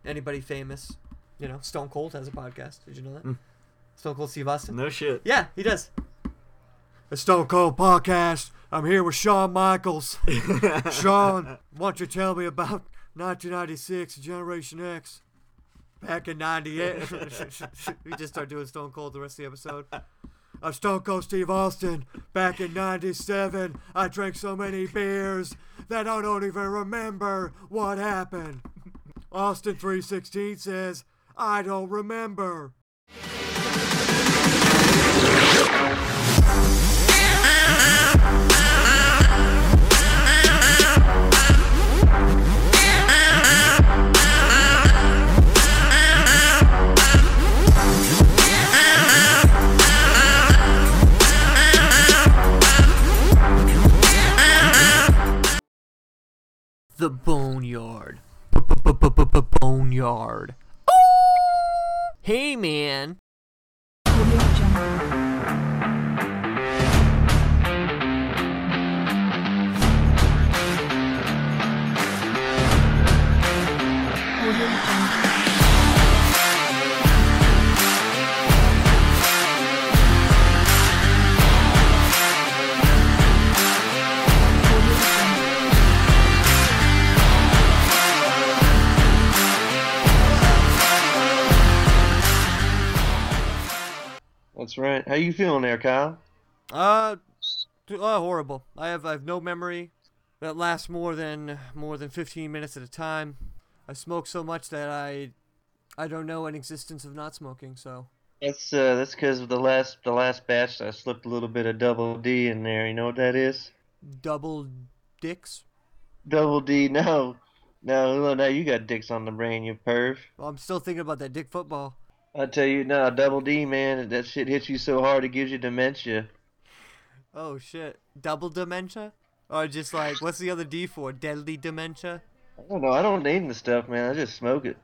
J: Anybody famous. You know, Stone Cold has a podcast. Did you know that?
K: Mm.
J: Stone Cold Steve Austin.
K: No shit.
J: Yeah, he does. Stone Cold Podcast. I'm here with Shawn Michaels. Shawn, why don't you tell me about 1996 Generation X? Back in 98. we just start doing Stone Cold the rest of the episode. I'm Stone Cold Steve Austin. Back in 97, I drank so many beers that I don't even remember what happened. Austin 316 says, I don't remember. The Boneyard. Boneyard. Oh! Hey, man.
I: That's right. How you feeling there, Kyle?
J: Uh, uh, horrible. I have I have no memory that lasts more than more than 15 minutes at a time. I smoke so much that I I don't know an existence of not smoking. So
I: That's uh, that's because of the last the last batch. I slipped a little bit of double D in there. You know what that is?
J: double dicks.
I: Double D. No, no, no. Now you got dicks on the brain, you perv.
J: Well, I'm still thinking about that dick football.
I: I tell you now, double D, man. That shit hits you so hard it gives you dementia.
J: Oh shit, double dementia, or just like what's the other D for? Deadly dementia.
I: I don't know. I don't name the stuff, man. I just smoke it.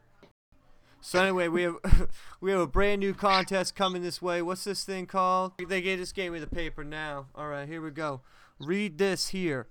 J: So anyway, we have we have a brand new contest coming this way. What's this thing called? They gave, just gave me the paper now. All right, here we go. Read this here.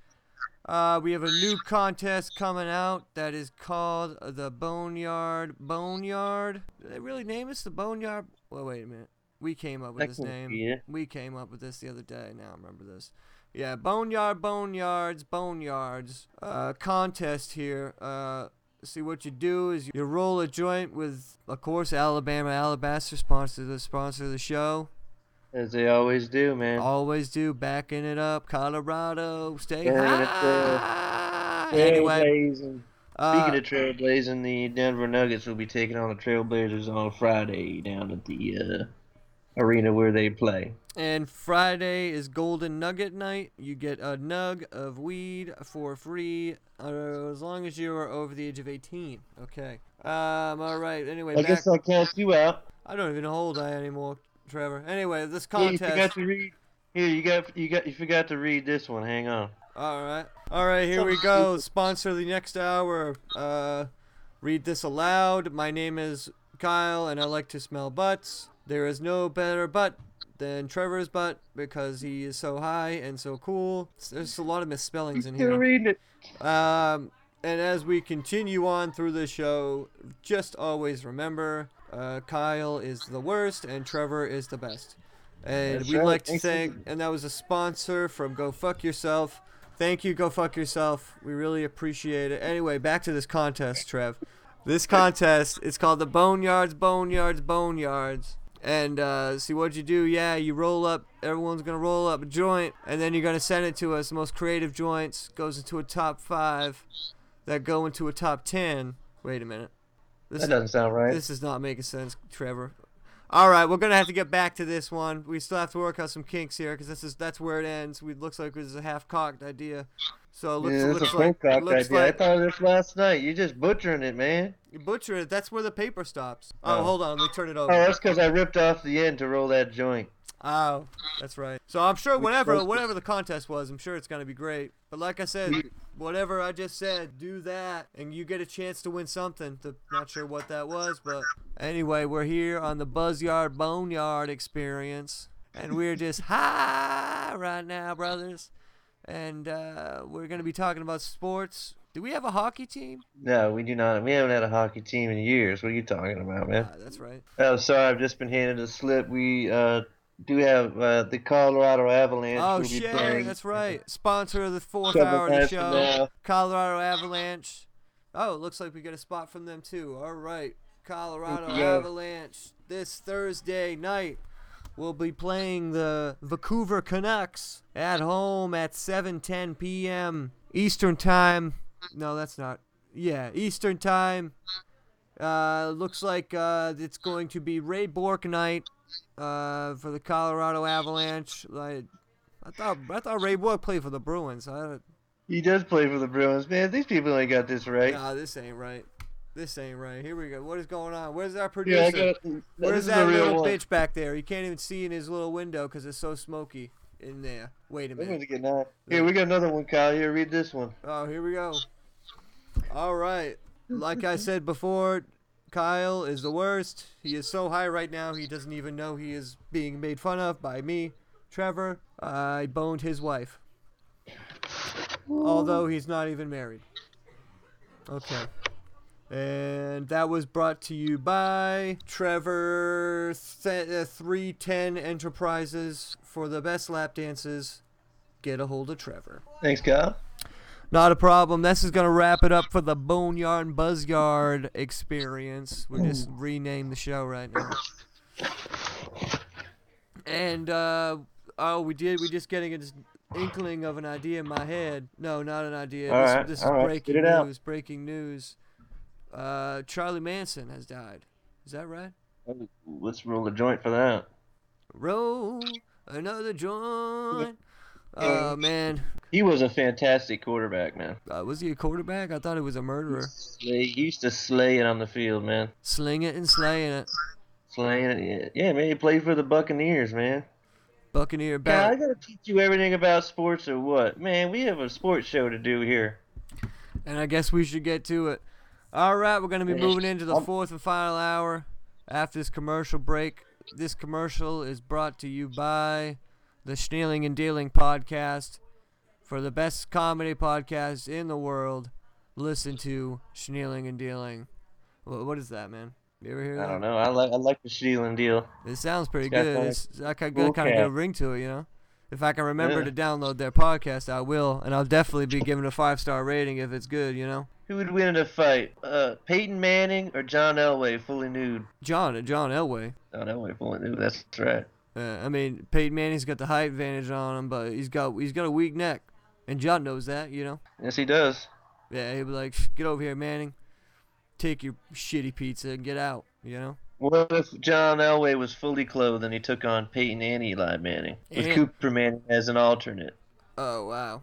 J: Uh, we have a new contest coming out that is called the Boneyard Boneyard. Did they really name us the Boneyard? Well, wait a minute. We came up with this name.
I: it.
J: We came up with this the other day. Now I remember this. Yeah, Boneyard, Boneyards, Boneyards. Uh, contest here. Uh, see what you do is you roll a joint with, of course, Alabama Alabaster sponsor the sponsor of the show.
I: As they always do, man.
J: Always do, backing it up. Colorado, stay
I: it
J: high. Anyway, uh,
I: Speaking of trailblazing, the Denver Nuggets will be taking on the Trailblazers on Friday down at the uh, arena where they play.
J: And Friday is Golden Nugget night. You get a nug of weed for free uh, as long as you are over the age of 18. Okay. Um. All right. Anyway,
I: I
J: back-
I: guess I'll count you out.
J: I don't even know how old I anymore, Trevor. Anyway, this
I: Yeah, you
J: contest.
I: forgot to read. Here, you got you got you forgot to read this one. Hang on.
J: All right. All right, here we go. Sponsor the next hour. Uh, read this aloud. My name is Kyle, and I like to smell butts. There is no better butt than Trevor's butt because he is so high and so cool. There's a lot of misspellings in
I: Still
J: here.
I: reading it.
J: Um, and as we continue on through the show, just always remember uh, Kyle is the worst and Trevor is the best. And
I: That's
J: we'd
I: right.
J: like to
I: Thanks,
J: thank, and that was a sponsor from Go Fuck Yourself. Thank you, Go Fuck Yourself. We really appreciate it. Anyway, back to this contest, Trev. This contest is called the Boneyards, Boneyards, Boneyards. And uh, see what you do. Yeah, you roll up. Everyone's gonna roll up a joint, and then you're gonna send it to us. The most creative joints goes into a top five, that go into a top ten. Wait a minute.
I: That doesn't sound right.
J: This is not making sense, Trevor. All right, we're gonna have to get back to this one. We still have to work out some kinks here because this is that's where it ends. We looks like it was a half-cocked idea. So it looks,
I: yeah,
J: looks
I: a
J: like looks
I: idea. I thought of this last night. You're just butchering it, man.
J: you butcher it. That's where the paper stops. Oh,
I: Oh.
J: hold on, let me turn it
I: Oh,
J: over.
I: that's because I ripped off the end to roll that joint.
J: Oh, that's right. So I'm sure whatever whatever the contest was, I'm sure it's gonna be great. But like I said, whatever I just said, do that, and you get a chance to win something. To, not sure what that was, but anyway, we're here on the Buzzyard Boneyard Experience, and we're just high right now, brothers. And uh, we're gonna be talking about sports. Do we have a hockey team?
I: No, we do not. We haven't had a hockey team in years. What are you talking about, man?
J: Ah, that's right.
I: Oh, sorry, I've just been handed a slip. We uh, do have uh, the Colorado Avalanche.
J: Oh shit, that's right. Sponsor of the fourth hour of the show,
I: now.
J: Colorado Avalanche. Oh, it looks like we get a spot from them too. All right, Colorado
I: Yeah.
J: Avalanche this Thursday night. We'll be playing the Vancouver Canucks at home at 7:10 p.m. Eastern Time. No, that's not. Yeah, Eastern Time. Uh, looks like uh, it's going to be Ray Bourque night uh, for the Colorado Avalanche. Like, I thought I thought Ray Bourque played for the Bruins. I,
I: He does play for the Bruins, man. These people ain't got this right.
J: Nah, this ain't right. This ain't right. Here we go. What is going on? Where's our
I: Yeah,
J: producer?
I: I got.
J: Where's
I: is
J: that
I: real
J: little
I: one.
J: bitch back there? You can't even see in his little window because it's so smoky in there. Wait a
I: I'm gonna
J: minute.
I: get nine. Here, we got another one, Kyle. Here, read this one.
J: Oh, here we go. All right. Like I said before, Kyle is the worst. He is so high right now, he doesn't even know he is being made fun of by me, Trevor. I boned his wife. Although he's not even married. Okay. And that was brought to you by Trevor uh, 310 Enterprises for the best lap dances. Get a hold of Trevor.
I: Thanks, Kyle.
J: Not a problem. This is gonna wrap it up for the Boneyard and Buzzyard experience. We just renamed the show right now. And uh, oh, we did. We just getting an inkling of an idea in my head. No, not an idea.
I: All
J: this
I: right,
J: this
I: all
J: is
I: right,
J: breaking
I: spit it out.
J: news. Breaking news. Uh, Charlie Manson has died. Is that right?
I: Let's roll a joint for that.
J: Roll another joint. Oh man,
I: He was a fantastic quarterback, man.
J: uh, was he a quarterback? I thought he was a murderer.
I: He used to slay it on the field, man.
J: Sling it and slaying it.
I: Slaying it. Yeah, yeah man. He played for the Buccaneers, man.
J: Buccaneer
I: God, I gotta teach you everything about sports or what? Man, we have a sports show to do here.
J: And I guess we should get to it. All right, we're gonna be moving into the
I: Um,
J: fourth and final hour after this commercial break. This commercial is brought to you by the Snealing and Dealing podcast. For the best comedy podcast in the world, listen to Snealing and Dealing. Wha- what is that, man? You ever hear that?
I: I don't know. I like I like the stealing deal.
J: It sounds pretty
I: It's
J: good. It's got kind of a good ring to it, you know. If I can remember
I: Yeah.
J: to download their podcast, I will, and I'll definitely be giving a five star rating if it's good, you know.
I: Who would win in a fight? Uh, Peyton Manning or John Elway, fully nude?
J: John John Elway.
I: John Elway, fully nude. That's right.
J: Uh, I mean, Peyton Manning's got the height advantage on him, but he's got he's got a weak neck, and John knows that, you know.
I: Yes, he does.
J: Yeah, he'll be like, "Get over here, Manning. Take your shitty pizza and get out," you know.
I: What if John Elway was fully clothed and he took on Peyton and Eli Manning with
J: And-
I: Cooper Manning as an alternate?
J: Oh wow,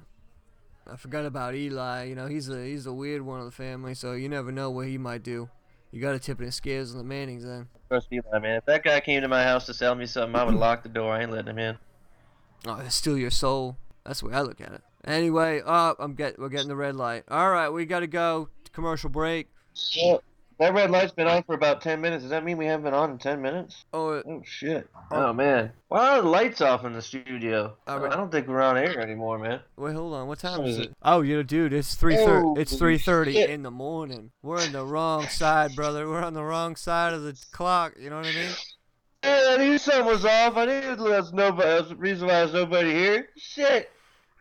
J: I forgot about Eli. You know, he's a he's a weird one of the family, so you never know what he might do. You got to tip his scales on the Mannings then.
I: Trust Eli, man. If that guy came to my house to sell me something, I would lock the door. I ain't letting him in.
J: Oh, steal your soul. That's the way I look at it. Anyway, oh, I'm get we're getting the red light. All right, we got to go. Commercial break.
I: Well, that red light's been on for about 10 minutes. Does that mean we haven't been on in 10 minutes?
J: Oh,
I: Oh, shit. Oh. oh, man. Why are the lights off in the studio?
J: All
I: I don't think we're on air anymore, man.
J: Wait, hold on. What time is it? Oh, you know, dude, it's three thirty.
I: Oh,
J: it's three thirty
I: shit.
J: in the morning. We're on the wrong side, brother. We're on the wrong side of the clock. You know what I mean?
I: Yeah, I knew something was off. I knew there was nobody. That's the reason why there's nobody here. Shit.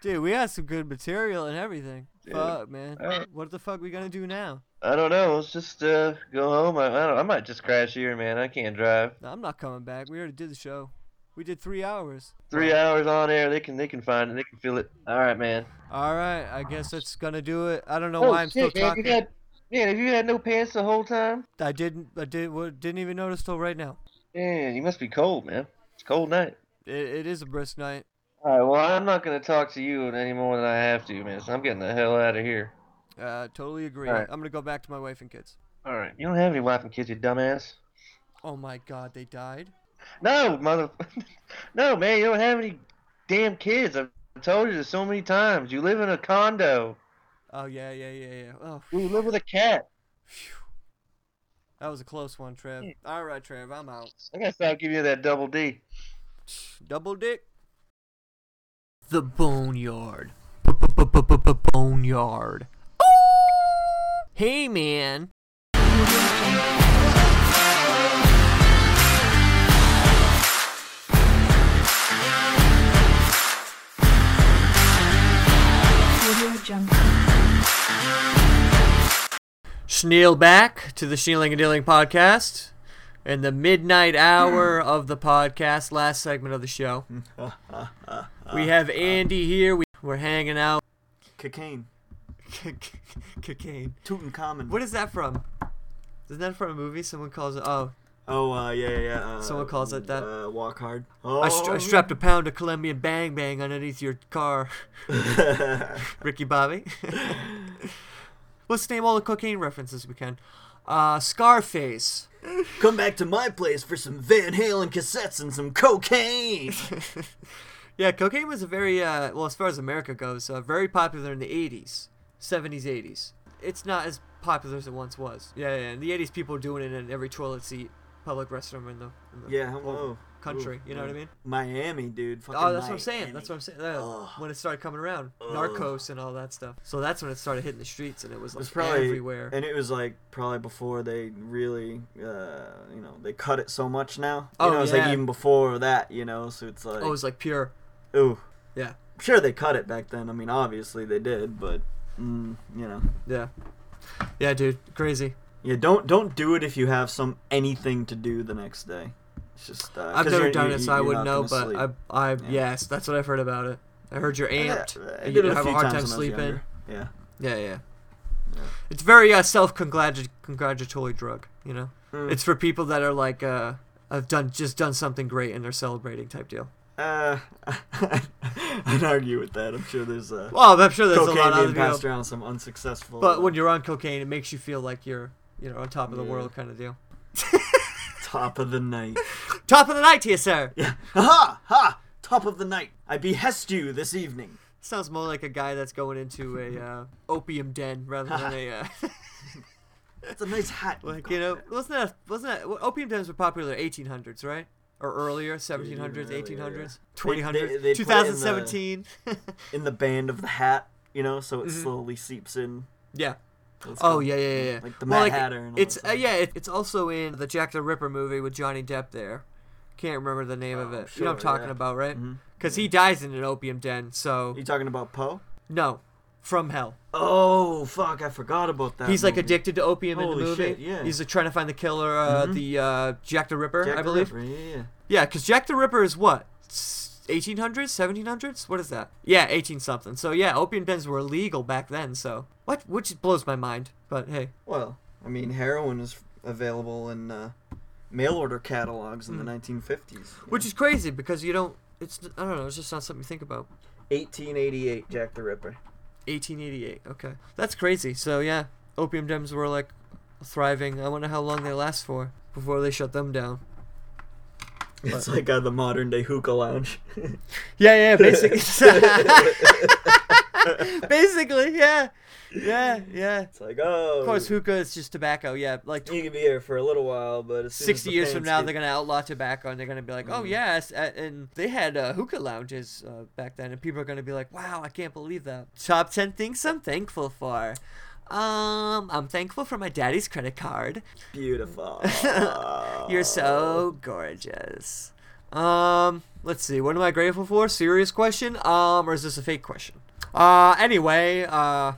J: Dude, we had some good material and everything. Fuck, man. What the fuck we gonna do now?
I: I don't know. Let's just uh, go home. I, I, don't, I might just crash here, man. I can't drive.
J: No, I'm not coming back. We already did the show. We did three hours.
I: Three hours on air. They can they can find it. They can feel it. All right, man.
J: All right, I guess that's gonna do it. I don't know
I: oh,
J: why I'm
I: shit,
J: still
I: man.
J: talking.
I: You had, man, have you had no pants the whole time?
J: I didn't. I did. What? Didn't even notice till right now.
I: Man, you must be cold, man. It's a cold night.
J: It, it is a brisk night.
I: All right, well, I'm not gonna talk to you any more than I have to, man. So I'm getting the hell out of here.
J: Uh, totally agree.
I: Right.
J: I'm gonna go back to my wife and kids.
I: All right, you don't have any wife and kids, you dumbass.
J: Oh my God, they died.
I: No, mother. no, man, you don't have any damn kids. I've told you this so many times. You live in a condo.
J: Oh yeah, yeah, yeah, yeah. Oh,
I: You live with a cat.
J: that was a close one, Trev. All right, Trev, I'm out.
I: I gotta stop giving you that double D.
J: Double dick. The boneyard. Boneyard. Oh! Hey, man. Schneal back to the Snealing and Dealing podcast. In the midnight hour of the podcast, last segment of the show. We have Andy here. We, we're hanging out.
K: Cocaine.
J: Cocaine.
K: Tutankhamun.
J: What is that from? Isn't that from a movie? Someone calls it. Oh,
K: Oh, uh, yeah, yeah, yeah. Uh,
J: Someone calls it that.
K: Uh, walk hard.
J: I, stra- I strapped a pound of Colombian Bang Bang underneath your car. Ricky Bobby. Let's name all the cocaine references we can. Uh, Scarface.
K: Come back to my place for some Van Halen cassettes and some cocaine.
J: Yeah, cocaine was a very, uh, well, as far as America goes, uh, very popular in the 80s, 70s, 80s. It's not as popular as it once was. Yeah, yeah. In the 80s, people were doing it in every toilet seat, public restroom in the, in the
K: yeah, whoa.
J: Country.
K: Ooh,
J: you know what I mean?
K: Miami, dude. Fucking
J: Oh, that's what I'm
K: Miami.
J: saying. That's what I'm saying.
K: Ugh.
J: when it started coming around,
K: Ugh.
J: Narcos and all that stuff. So that's when it started hitting the streets, and it was
K: It
J: like
K: was probably
J: everywhere.
K: and it was like probably before they really, uh, you know, they cut it so much now. You
J: Oh,
K: know, it's
J: yeah.
K: like even before that, you know. So it's like,
J: oh, it was like pure.
K: ooh,
J: Yeah,
K: I'm sure they cut it back then. I mean, obviously they did, but mm, you know,
J: yeah, yeah, dude, crazy.
K: yeah. Don't don't do it if you have some anything to do the next day. It's just uh,
J: I've never done it, so I wouldn't know. But
K: sleep.
J: I, I,
K: Yeah.
J: yes, that's what I've heard about it. I heard you're
K: Yeah,
J: amped.
K: I
J: and
K: did
J: you
K: it
J: have a hard time
K: I
J: sleeping.
K: younger. Yeah.
J: Yeah, yeah. It's very uh, self-congratulatory drug. You know,
K: Mm.
J: it's for people that are like, uh, have done just done something great and they're celebrating type deal.
K: Uh, I'd argue with that. I'm sure there's uh,
J: Well, I'm sure there's a lot of
K: passed around some unsuccessful.
J: But
K: uh,
J: when you're on cocaine, it makes you feel like you're, you know, on top of the
K: Yeah.
J: world kind of deal.
K: top of the night.
J: Top of the night to you, sir.
K: Yeah. Ha ha! Top of the night. I behest you this evening.
J: Sounds more like a guy that's going into a uh, opium den rather than a. Uh...
K: It's a nice hat.
J: Like you know, wasn't that wasn't that well, opium dens were popular 1800s, right? Or earlier, 1700s,
K: earlier,
J: 1800s,
K: They- they-
J: 2000s,
K: they put it in the-
J: 2017.
K: in the band of the hat, you know, so it
J: Mhm.
K: slowly seeps in.
J: Yeah.
K: Let's
J: Oh
K: go.
J: yeah, yeah, yeah.
K: Like the
J: Well,
K: Mad
J: like,
K: Hatter and all
J: It's uh, yeah, it, it's also in the Jack the Ripper movie with Johnny Depp. There, can't remember the name of
K: Oh,
J: it. you know what I'm talking
K: yeah.
J: about, right?
K: Mhm.
J: Because he dies in an opium den. So
K: You talking about Poe?
J: no, from hell.
K: Oh fuck! I forgot about that.
J: He's like addicted to opium in the movie.
K: shit, yeah.
J: He's like, trying to find the killer, uh,
K: Mhm.
J: the uh, Jack the Ripper,
K: Jack
J: I
K: the
J: believe.
K: Ripper, yeah, yeah.
J: Yeah, because Jack the Ripper is what? 1800s, 1700s? What is that? Yeah, 18 something. So yeah, opium dens were illegal back then. So what? Which blows my mind. But hey,
K: Well, I mean, heroin is available in uh, mail order catalogs in the
J: Mm.
K: 1950s.
J: which is crazy because you don't. It's I don't know. It's just not something you think about.
K: 1888, Jack the Ripper.
J: 1888. Okay, that's crazy. So yeah, opium dens were like thriving. I wonder how long they last for before they shut them down.
K: It's like uh, the modern day hookah lounge.
J: Yeah, yeah, basically. basically, yeah, yeah, yeah.
K: It's like oh,
J: Of course, hookah is just tobacco. Yeah, like
K: you can be here for a little while, but as soon
J: 60
K: the
J: years from now,
K: get-
J: they're gonna outlaw tobacco, and they're gonna be like, "Oh
K: Mhm.
J: yes," and they had uh, hookah lounges uh, back then, and people are gonna be like, "Wow, I can't believe that." Top 10 things I'm thankful for. Um, I'm thankful for my daddy's credit card.
K: beautiful.
J: You're so gorgeous. Um, let's see. What am I grateful for? Serious question. Um, or is this a fake question? Uh, anyway, uh,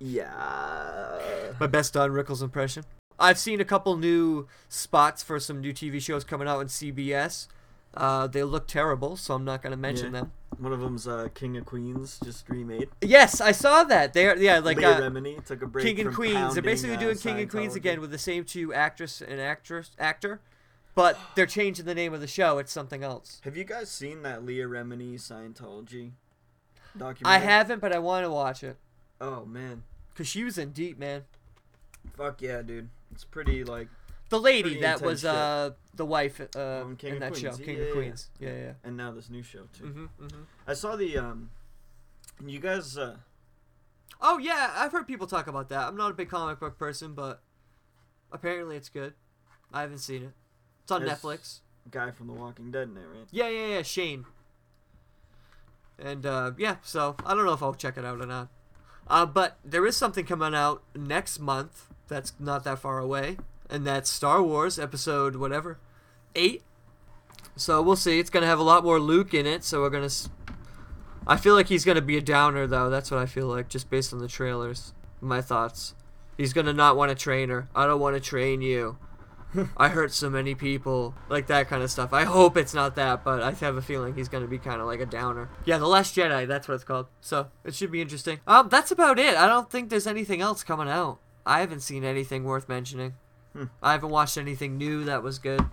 K: yeah.
J: my best Don Rickles impression. I've seen a couple new spots for some new TV shows coming out on CBS. Uh, they look terrible, so I'm not gonna mention
K: Yeah.
J: them.
K: One of them's uh, King of Queens, just remade.
J: Yes, I saw that. They're yeah, like
K: Leah
J: uh,
K: Remini took a break
J: King and Queens. They're basically
K: uh,
J: doing King and Queens again with the same two actress and actress actor, but they're changing the name of the show. It's something else.
K: Have you guys seen that Leah Remini Scientology documentary?
J: I haven't, but I want to watch it
K: Oh man,
J: because she was in deep, man.
K: fuck yeah, dude. It's pretty like
J: The lady that was uh the wife uh
K: King
J: in that show, King
K: Yeah,
J: of
K: yeah,
J: Queens. Yeah, yeah.
K: and now this new show too.
J: Mhm, mhm.
K: I saw the um. You guys, uh,
J: Oh yeah, I've heard people talk about that. I'm not a big comic book person, but apparently it's good. I haven't seen it. It's on Netflix.
K: guy from The Walking Dead in there, right?
J: Yeah, yeah, yeah, Shane. And uh, yeah, so I don't know if I'll check it out or not. Uh, but there is something coming out next month that's not that far away, and that's Star Wars Episode whatever, eight. So we'll see. It's gonna have a lot more Luke in it, so we're gonna. S- I feel like he's gonna be a downer though. That's what I feel like, just based on the trailers. My thoughts. He's gonna not want to train her. I don't want to train you. I hurt so many people, like that kind of stuff. I hope it's not that, but I have a feeling he's gonna be kind of like a downer. Yeah, the Last Jedi, that's what it's called. So it should be interesting. Um, that's about it. I don't think there's anything else coming out. I haven't seen anything worth mentioning.
K: Hmm.
J: I haven't watched anything new that was good.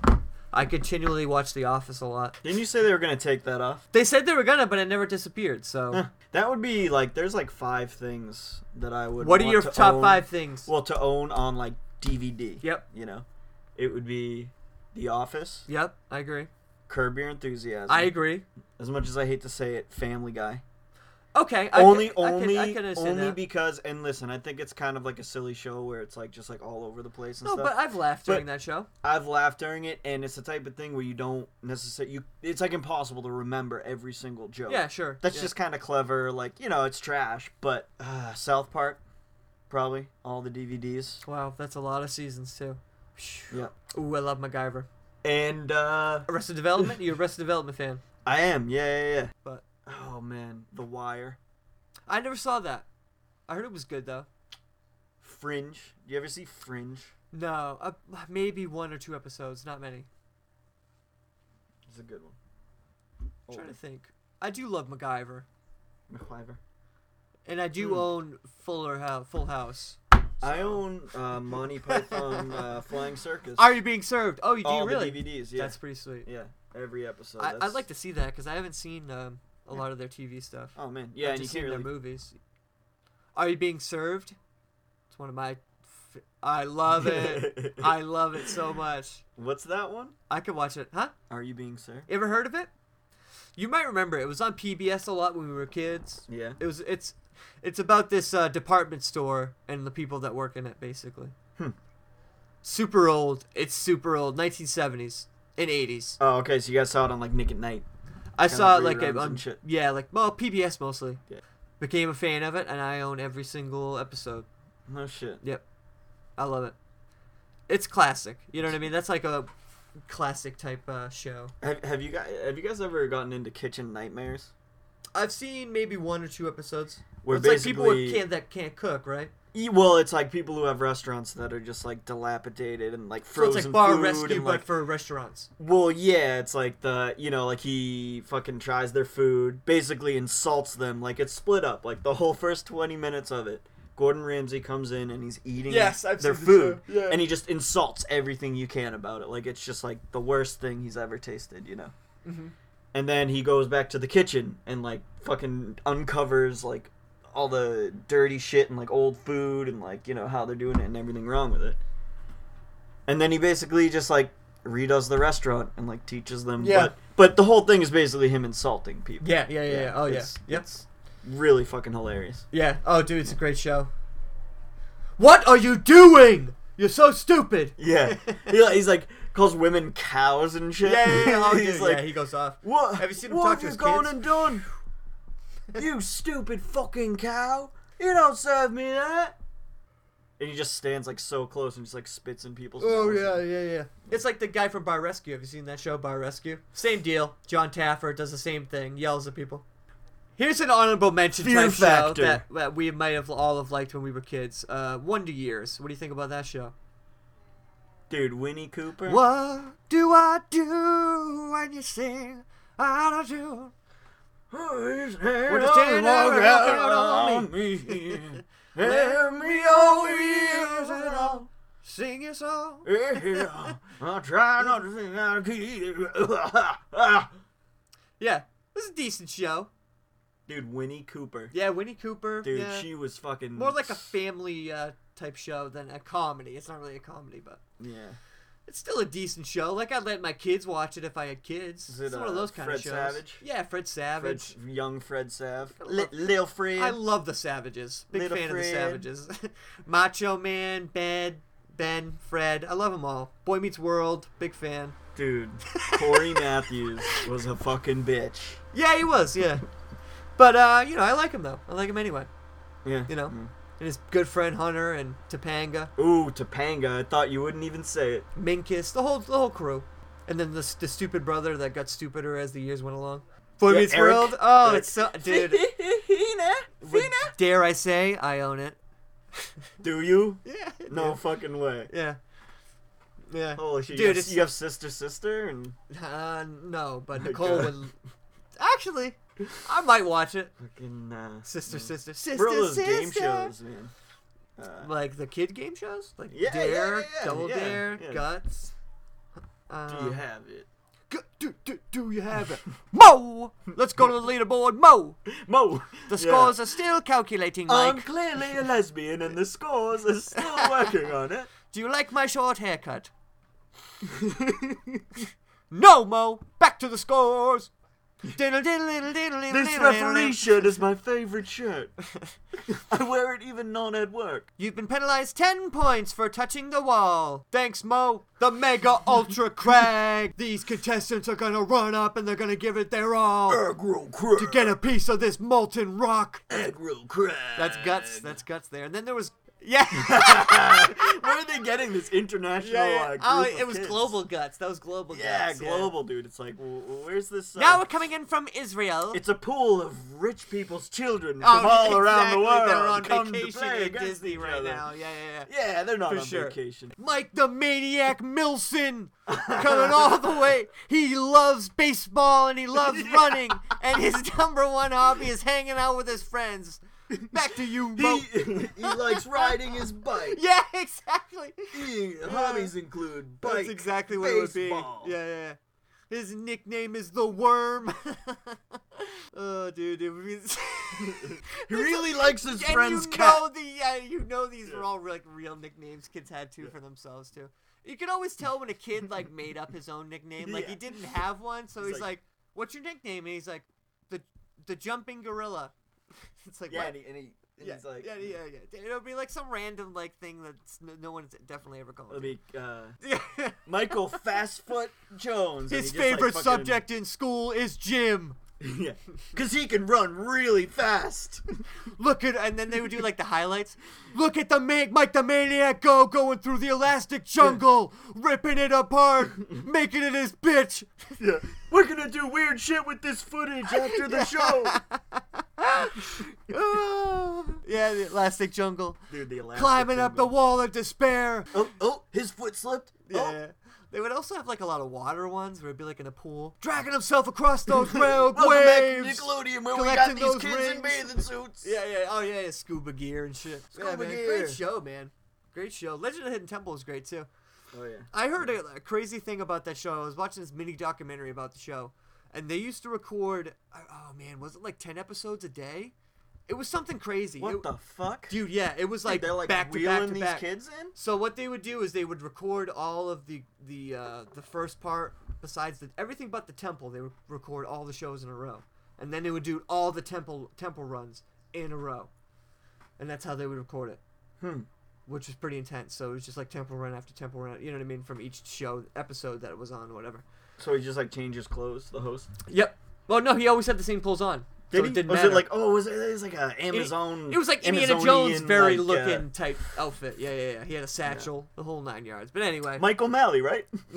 J: I continually watch The Office a lot.
K: Didn't you say they were gonna take that off?
J: They said they were gonna, but it never disappeared. So
K: Huh. That would be like there's like five things that I would.
J: What are your
K: to
J: top
K: own-
J: five things?
K: Well, to own on like DVD.
J: Yep.
K: You know, it would be The Office,
J: Yep, I agree.
K: Curb Your Enthusiasm.
J: I agree.
K: As much as I hate to say it, Family Guy.
J: Okay, I
K: only,
J: can- I can-
K: only,
J: I can
K: only
J: that.
K: because. And listen, I think it's kind of like a silly show where it's like just like all over the place and stuff.
J: No,
K: stuff.
J: but I've laughed
K: But
J: during that show.
K: I've laughed during it, and it's the type of thing where you don't necessarily you. It's like impossible to remember every single joke.
J: Yeah, sure,
K: That's
J: yeah.
K: just kind of clever. Like you know, it's trash, but uh, South Park, probably all the DVDs.
J: Wow, that's a lot of seasons too.
K: Yeah.
J: Ooh, I love MacGyver.
K: And uh
J: Arrested Development. You a Arrested Development fan?
K: I am. Yeah, yeah, yeah.
J: But
K: oh man, The Wire,
J: I never saw that. I heard it was good though.
K: Fringe. You ever see Fringe?
J: No, uh, maybe one or two episodes, not many.
K: It's a good one.
J: I'm trying to think. I do love MacGyver,
K: McIver.
J: and I do
K: Hmm.
J: own Fuller House. Full House.
K: I own uh, Monty Python uh, Flying Circus.
J: Are you being served? Oh, you do
K: All
J: really?
K: the DVDs. Yeah,
J: That's pretty sweet.
K: Yeah, every episode.
J: I, I'd like to see that because I haven't seen um, a lot of their TV stuff.
K: Oh, man. Yeah,
J: I've
K: and you
J: just
K: can't
J: seen their
K: really-
J: movies. Are you being served? It's one of my. F- I love it. I love it so much.
K: What's that one?
J: I could watch it, huh?
K: Are you being sir?
J: You ever heard of it? You might remember it was on PBS a lot when we were kids.
K: Yeah.
J: It was it's it's about this uh, department store and the people that work in it basically.
K: Hmm.
J: Super old. It's super old. 1970s and 80s.
K: Oh, okay. So you guys saw it on like Nick at Night.
J: I saw it like a, on, yeah, like well PBS mostly.
K: Yeah.
J: Became a fan of it, and I own every single episode.
K: No shit.
J: Yep, I love it. It's classic. You know what I mean? That's like a classic type uh, show.
K: Have, have you guys have you guys ever gotten into Kitchen Nightmares?
J: I've seen maybe one or two episodes.
K: Where
J: it's like people can't that can't cook, right?
K: Well, it's like people who have restaurants that are just like dilapidated and like frozen So
J: it's like bar
K: food
J: rescue,
K: and,
J: but for restaurants.
K: Well, yeah, it's like the you know like he fucking tries their food, basically insults them. Like it's split up. Like the whole first twenty minutes of it, Gordon Ramsay comes in and he's eating
J: Yes,
K: their food,
J: yeah.
K: and he just insults everything you can about it. Like it's just like the worst thing he's ever tasted, you know.
J: Mhm.
K: And then he goes back to the kitchen and like fucking uncovers like all the dirty shit and like old food and like you know how they're doing it and everything wrong with it. And then he basically just like redoes the restaurant and like teaches them.
J: Yeah.
K: But, but the whole thing is basically him insulting people.
J: Yeah, yeah, yeah. yeah. Oh, yeah.
K: It's,
J: Yep.
K: it's really fucking hilarious.
J: Yeah. Oh, dude, it's a great show. What are you doing? You're so stupid.
K: Yeah. He- he's like calls women cows and shit.
J: Yeah, yeah, yeah. Oh,
K: he's like,
J: yeah, he goes off.
K: What?
J: Have you seen him
K: what
J: talk
K: have
J: to
K: you
J: his
K: gone
J: kids?
K: and done? You stupid fucking cow! You don't serve me that. And he just stands like so close and just like spits in people's.
J: Oh
K: mouths.
J: yeah, yeah, yeah. It's like the guy from Bar Rescue. Have you seen that show, Bar Rescue? Same deal. Jon Taffer does the same thing. Yells at people. Here's an honorable mention
K: Fear
J: type
K: Factor.
J: show that, that we might have all have liked when we were kids. Uh, Wonder Years. What do you think about that show?
K: Dude, Winnie Cooper.
J: What do I do when you sing out of tune?
K: With
J: the ten walk out on
K: me.
J: Let me always all sing your song.
K: Yeah, I try not to sing out of key.
J: Yeah, this is a decent show.
K: Dude, Winnie Cooper.
J: Yeah, Winnie Cooper.
K: Dude,
J: yeah.
K: she was fucking
J: more like a family uh, type show than a comedy. It's not really a comedy, but
K: Yeah.
J: It's still a decent show. Like I'd let my kids watch it if I had kids.
K: Is it,
J: it's one of
K: uh,
J: those kind
K: Fred
J: of shows.
K: Savage?
J: Yeah, Fred Savage.
K: Fred, young Fred Sav. Li- Lil Fred.
J: I love the Savages. Big
K: Little
J: fan of the Savages. Macho Man, Ben, Ben, Fred. I love them all. Boy Meets World. Big fan.
K: Dude, Cory Matthews was a fucking bitch.
J: Yeah, he was. Yeah, but uh, you know, I like him though. I like him anyway.
K: Yeah.
J: You know,
K: Mm.
J: And his good friend Hunter and Topanga.
K: Ooh, Topanga. I thought you wouldn't even say it.
J: Minkus, the whole the whole crew, and then the the stupid brother that got stupider as the years went along. Boy
K: Yeah,
J: Meets
K: Eric.
J: World. Oh,
K: Eric.
J: it's so dude. would- dare I say I own it?
K: Do you?
J: Yeah.
K: No fucking way.
J: Yeah. Yeah.
K: Holy shit.
J: Dude,
K: you, have,
J: it's
K: you have sister, sister, and
J: uh, no, but Nicole
K: God.
J: would. Actually, I might watch it.
K: fucking uh,
J: Sister, sister, sister,
K: bro, those
J: sister.
K: game shows, man. Uh,
J: Like the kid game shows, like
K: Yeah,
J: Dare,
K: yeah, yeah,
J: Double Dare. Guts.
K: do you
J: Um,
K: have it?
J: Do, do, do you have it? Mo! Let's go to the leaderboard. Mo!
K: Mo.
J: The scores are still calculating,
K: I'm clearly a lesbian, and the scores are still working on it.
J: Do you like my short haircut? no, Mo! Back to the scores!
K: This referee shirt is my favorite shirt. I wear it even not at work.
J: You've been penalized 10 points for touching the wall. Thanks, Mo. The Mega Ultra Crag. These contestants are gonna run up and they're gonna give it their all
K: Aggro Crag.
J: to get a piece of this molten rock.
K: Aggro Crag.
J: That's guts. That's guts there. And then there was. Yeah.
K: Where are they getting this international?
J: Yeah, yeah.
K: Uh,
J: Oh, it was
K: kids?
J: global guts. That was global
K: Yeah,
J: guts.
K: global, dude. It's like, where's this? Uh,
J: Now we're coming in from Israel.
K: it's a pool of rich people's children
J: Oh,
K: from all around the
J: exactly.
K: world.
J: They're on
K: come
J: vacation at Disney right
K: other.
J: now. Yeah, yeah, yeah.
K: Yeah, they're not
J: For
K: on
J: sure.
K: vacation.
J: Mike the Maniac Milson coming all the way. He loves baseball and he loves running, and his number one hobby is hanging out with his friends. Back to you.
K: He, he likes riding his bike.
J: yeah, exactly.
K: He, hobbies include bike.
J: That's exactly what it would
K: baseball.
J: be. Yeah, yeah. yeah. His nickname is the Worm. oh, dude, it.
K: He really likes his
J: and
K: friend's
J: you
K: cat.
J: know the yeah, you know these were all like real nicknames kids had too for themselves too. You can always tell when a kid like made up his own nickname. Like he didn't have one, so
K: He's
J: he's
K: like-
J: like, "What's your nickname?" And he's like, "the the jumping gorilla." it's like
K: Yeah, and he, and he And
J: Yeah,
K: he's like,
J: yeah, yeah, yeah. It'll be like some random like thing that's no, no one's definitely ever called.
K: It'll
J: it.
K: be uh, Michael Fastfoot Jones.
J: His
K: he just, like,
J: favorite
K: fucking-
J: subject in school is gym.
K: yeah, because he can run really fast.
J: Look at, and then they would do like the highlights. Look at the man, Mike the Maniac go going through the elastic jungle, ripping it apart, making it his bitch.
K: yeah, we're gonna do weird shit with this footage after the show.
J: Ah, yeah, the elastic jungle.
K: Dude, the elastic
J: Climbing up the wall of despair.
K: Oh, oh, his foot slipped.
J: Yeah.
K: Oh.
J: They would also have like a lot of water ones where it'd be like in a pool, dragging himself across those rail
K: Welcome back to
J: waves.
K: Nickelodeon, where we got these
J: those
K: kids in bathing suits.
J: Yeah, yeah. Oh, yeah, yeah. Scuba gear and shit. Yeah,
K: Scuba
J: man,
K: gear.
J: Great show, man. Great show. Legend of Hidden Temple is great too.
K: Oh yeah.
J: I heard a, a crazy thing about that show. I was watching this mini documentary about the show, and they used to record. Oh man, was it like ten episodes a day? It was something crazy.
K: What
J: It-
K: the fuck?
J: Dude, yeah, it was like
K: they're like
J: back to back to
K: these
J: back.
K: kids in.
J: So what they would do is they would record all of the the uh, the first part besides the everything but the temple. They would record all the shows in a row, and then they would do all the temple temple runs in a row, and that's how they would record it.
K: Hmm.
J: Which was pretty intense. So it was just like temple run after temple run. You know what I mean? From each show episode that it was on, whatever.
K: So he just like changes clothes, the host.
J: Yep. Well, no, he always had the same clothes on.
K: Did
J: so
K: he?
J: It didn't
K: was
J: matter.
K: it like oh, was it, it was like a Amazon?
J: It was like Indiana Jones, very
K: like,
J: looking
K: uh,
J: type outfit. Yeah, yeah, yeah. He had a satchel, the whole nine yards. But anyway,
K: Mike O'Malley, right?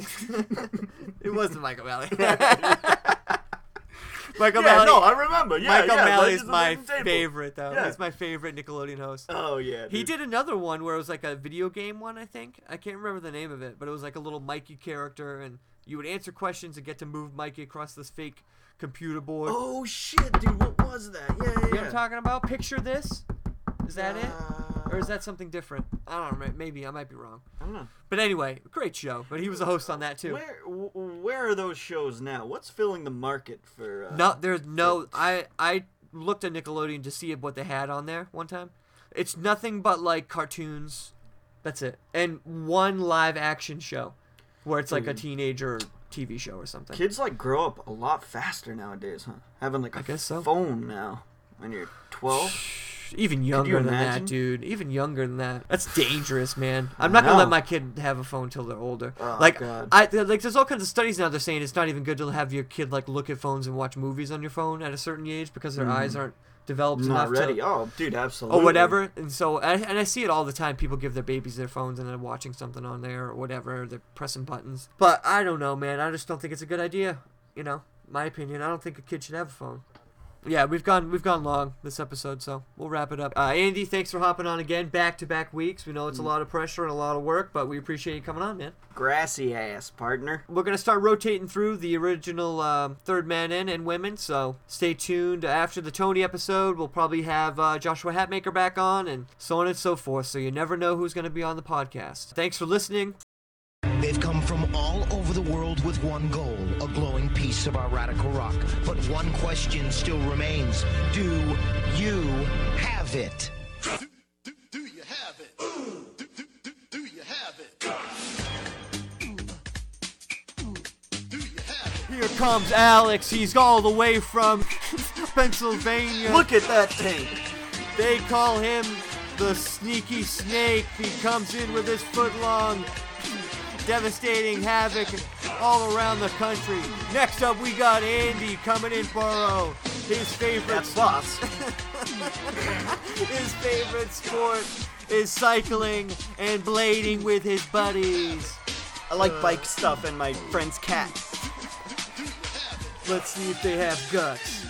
J: it wasn't Mike O'Malley. Michael
K: yeah,
J: Valley.
K: no, I remember. Yeah,
J: Michael
K: yeah, Legends
J: is my favorite, though.
K: Yeah.
J: He's my favorite Nickelodeon host.
K: Oh yeah.
J: He did another one where it was like a video game one, I think. I can't remember the name of it, but it was like a little Mikey character, and you would answer questions and get to move Mikey across this fake computer board.
K: Oh shit, dude! What was that? Yeah, yeah.
J: You know what. I'm talking about? Picture this. Is that it? Or is that something different? I don't know. Maybe I might be wrong.
K: I don't know.
J: But anyway, great show. But he was a host on that too.
K: Where where are those shows now? What's filling the market for? Uh,
J: No, there's no. I I looked at Nickelodeon to see what they had on there one time. It's nothing but like cartoons. That's it, and one live action show, where it's like a
K: Hmm.
J: teenager TV show or something.
K: Kids like grow up a lot faster nowadays, huh? Having like a
J: I guess so.
K: phone now when you're 12.
J: Even
K: you
J: younger than
K: imagine?
J: that, dude. Even younger than that. That's dangerous, man. I'm not gonna let my kid have a phone till they're older.
K: Oh,
J: like,
K: God.
J: I like. There's all kinds of studies now. They're saying it's not even good to have your kid like look at phones and watch movies on your phone at a certain age because their eyes aren't developed
K: Not
J: enough
K: ready.
J: to.
K: Oh, dude, absolutely.
J: or whatever. And so, and and I see it all the time. People give their babies their phones and they're watching something on there or whatever. They're pressing buttons. But I don't know, man. I just don't think it's a good idea. You know, my opinion. I don't think a kid should have a phone. Yeah, we've gone we've gone long this episode, so we'll wrap it up. Uh, Andy, thanks for hopping on again, back to back weeks. We know it's a lot of pressure and a lot of work, but we appreciate you coming on, man.
K: Grassy ass partner.
J: We're gonna start rotating through the original um, third man in and women, so stay tuned. After the Tony episode, we'll probably have uh, Joshua Hatmaker back on, and so on and so forth. So you never know who's gonna be on the podcast. Thanks for listening.
N: They've come from all over the world with one goal, a glowing piece of our radical rock. But one question still remains. Do you have it?
J: Here comes Alex. He's all the way from Pennsylvania.
K: Look at that tank.
J: They call him the Sneaky Snake. He comes in with his foot long, devastating havoc all around the country. Next up, we got Andy coming in for uh, his favorite
K: That's boss.
J: his favorite sport is cycling and blading with his buddies.
K: I like bike stuff and my friend's cat.
J: Let's see if they have guts.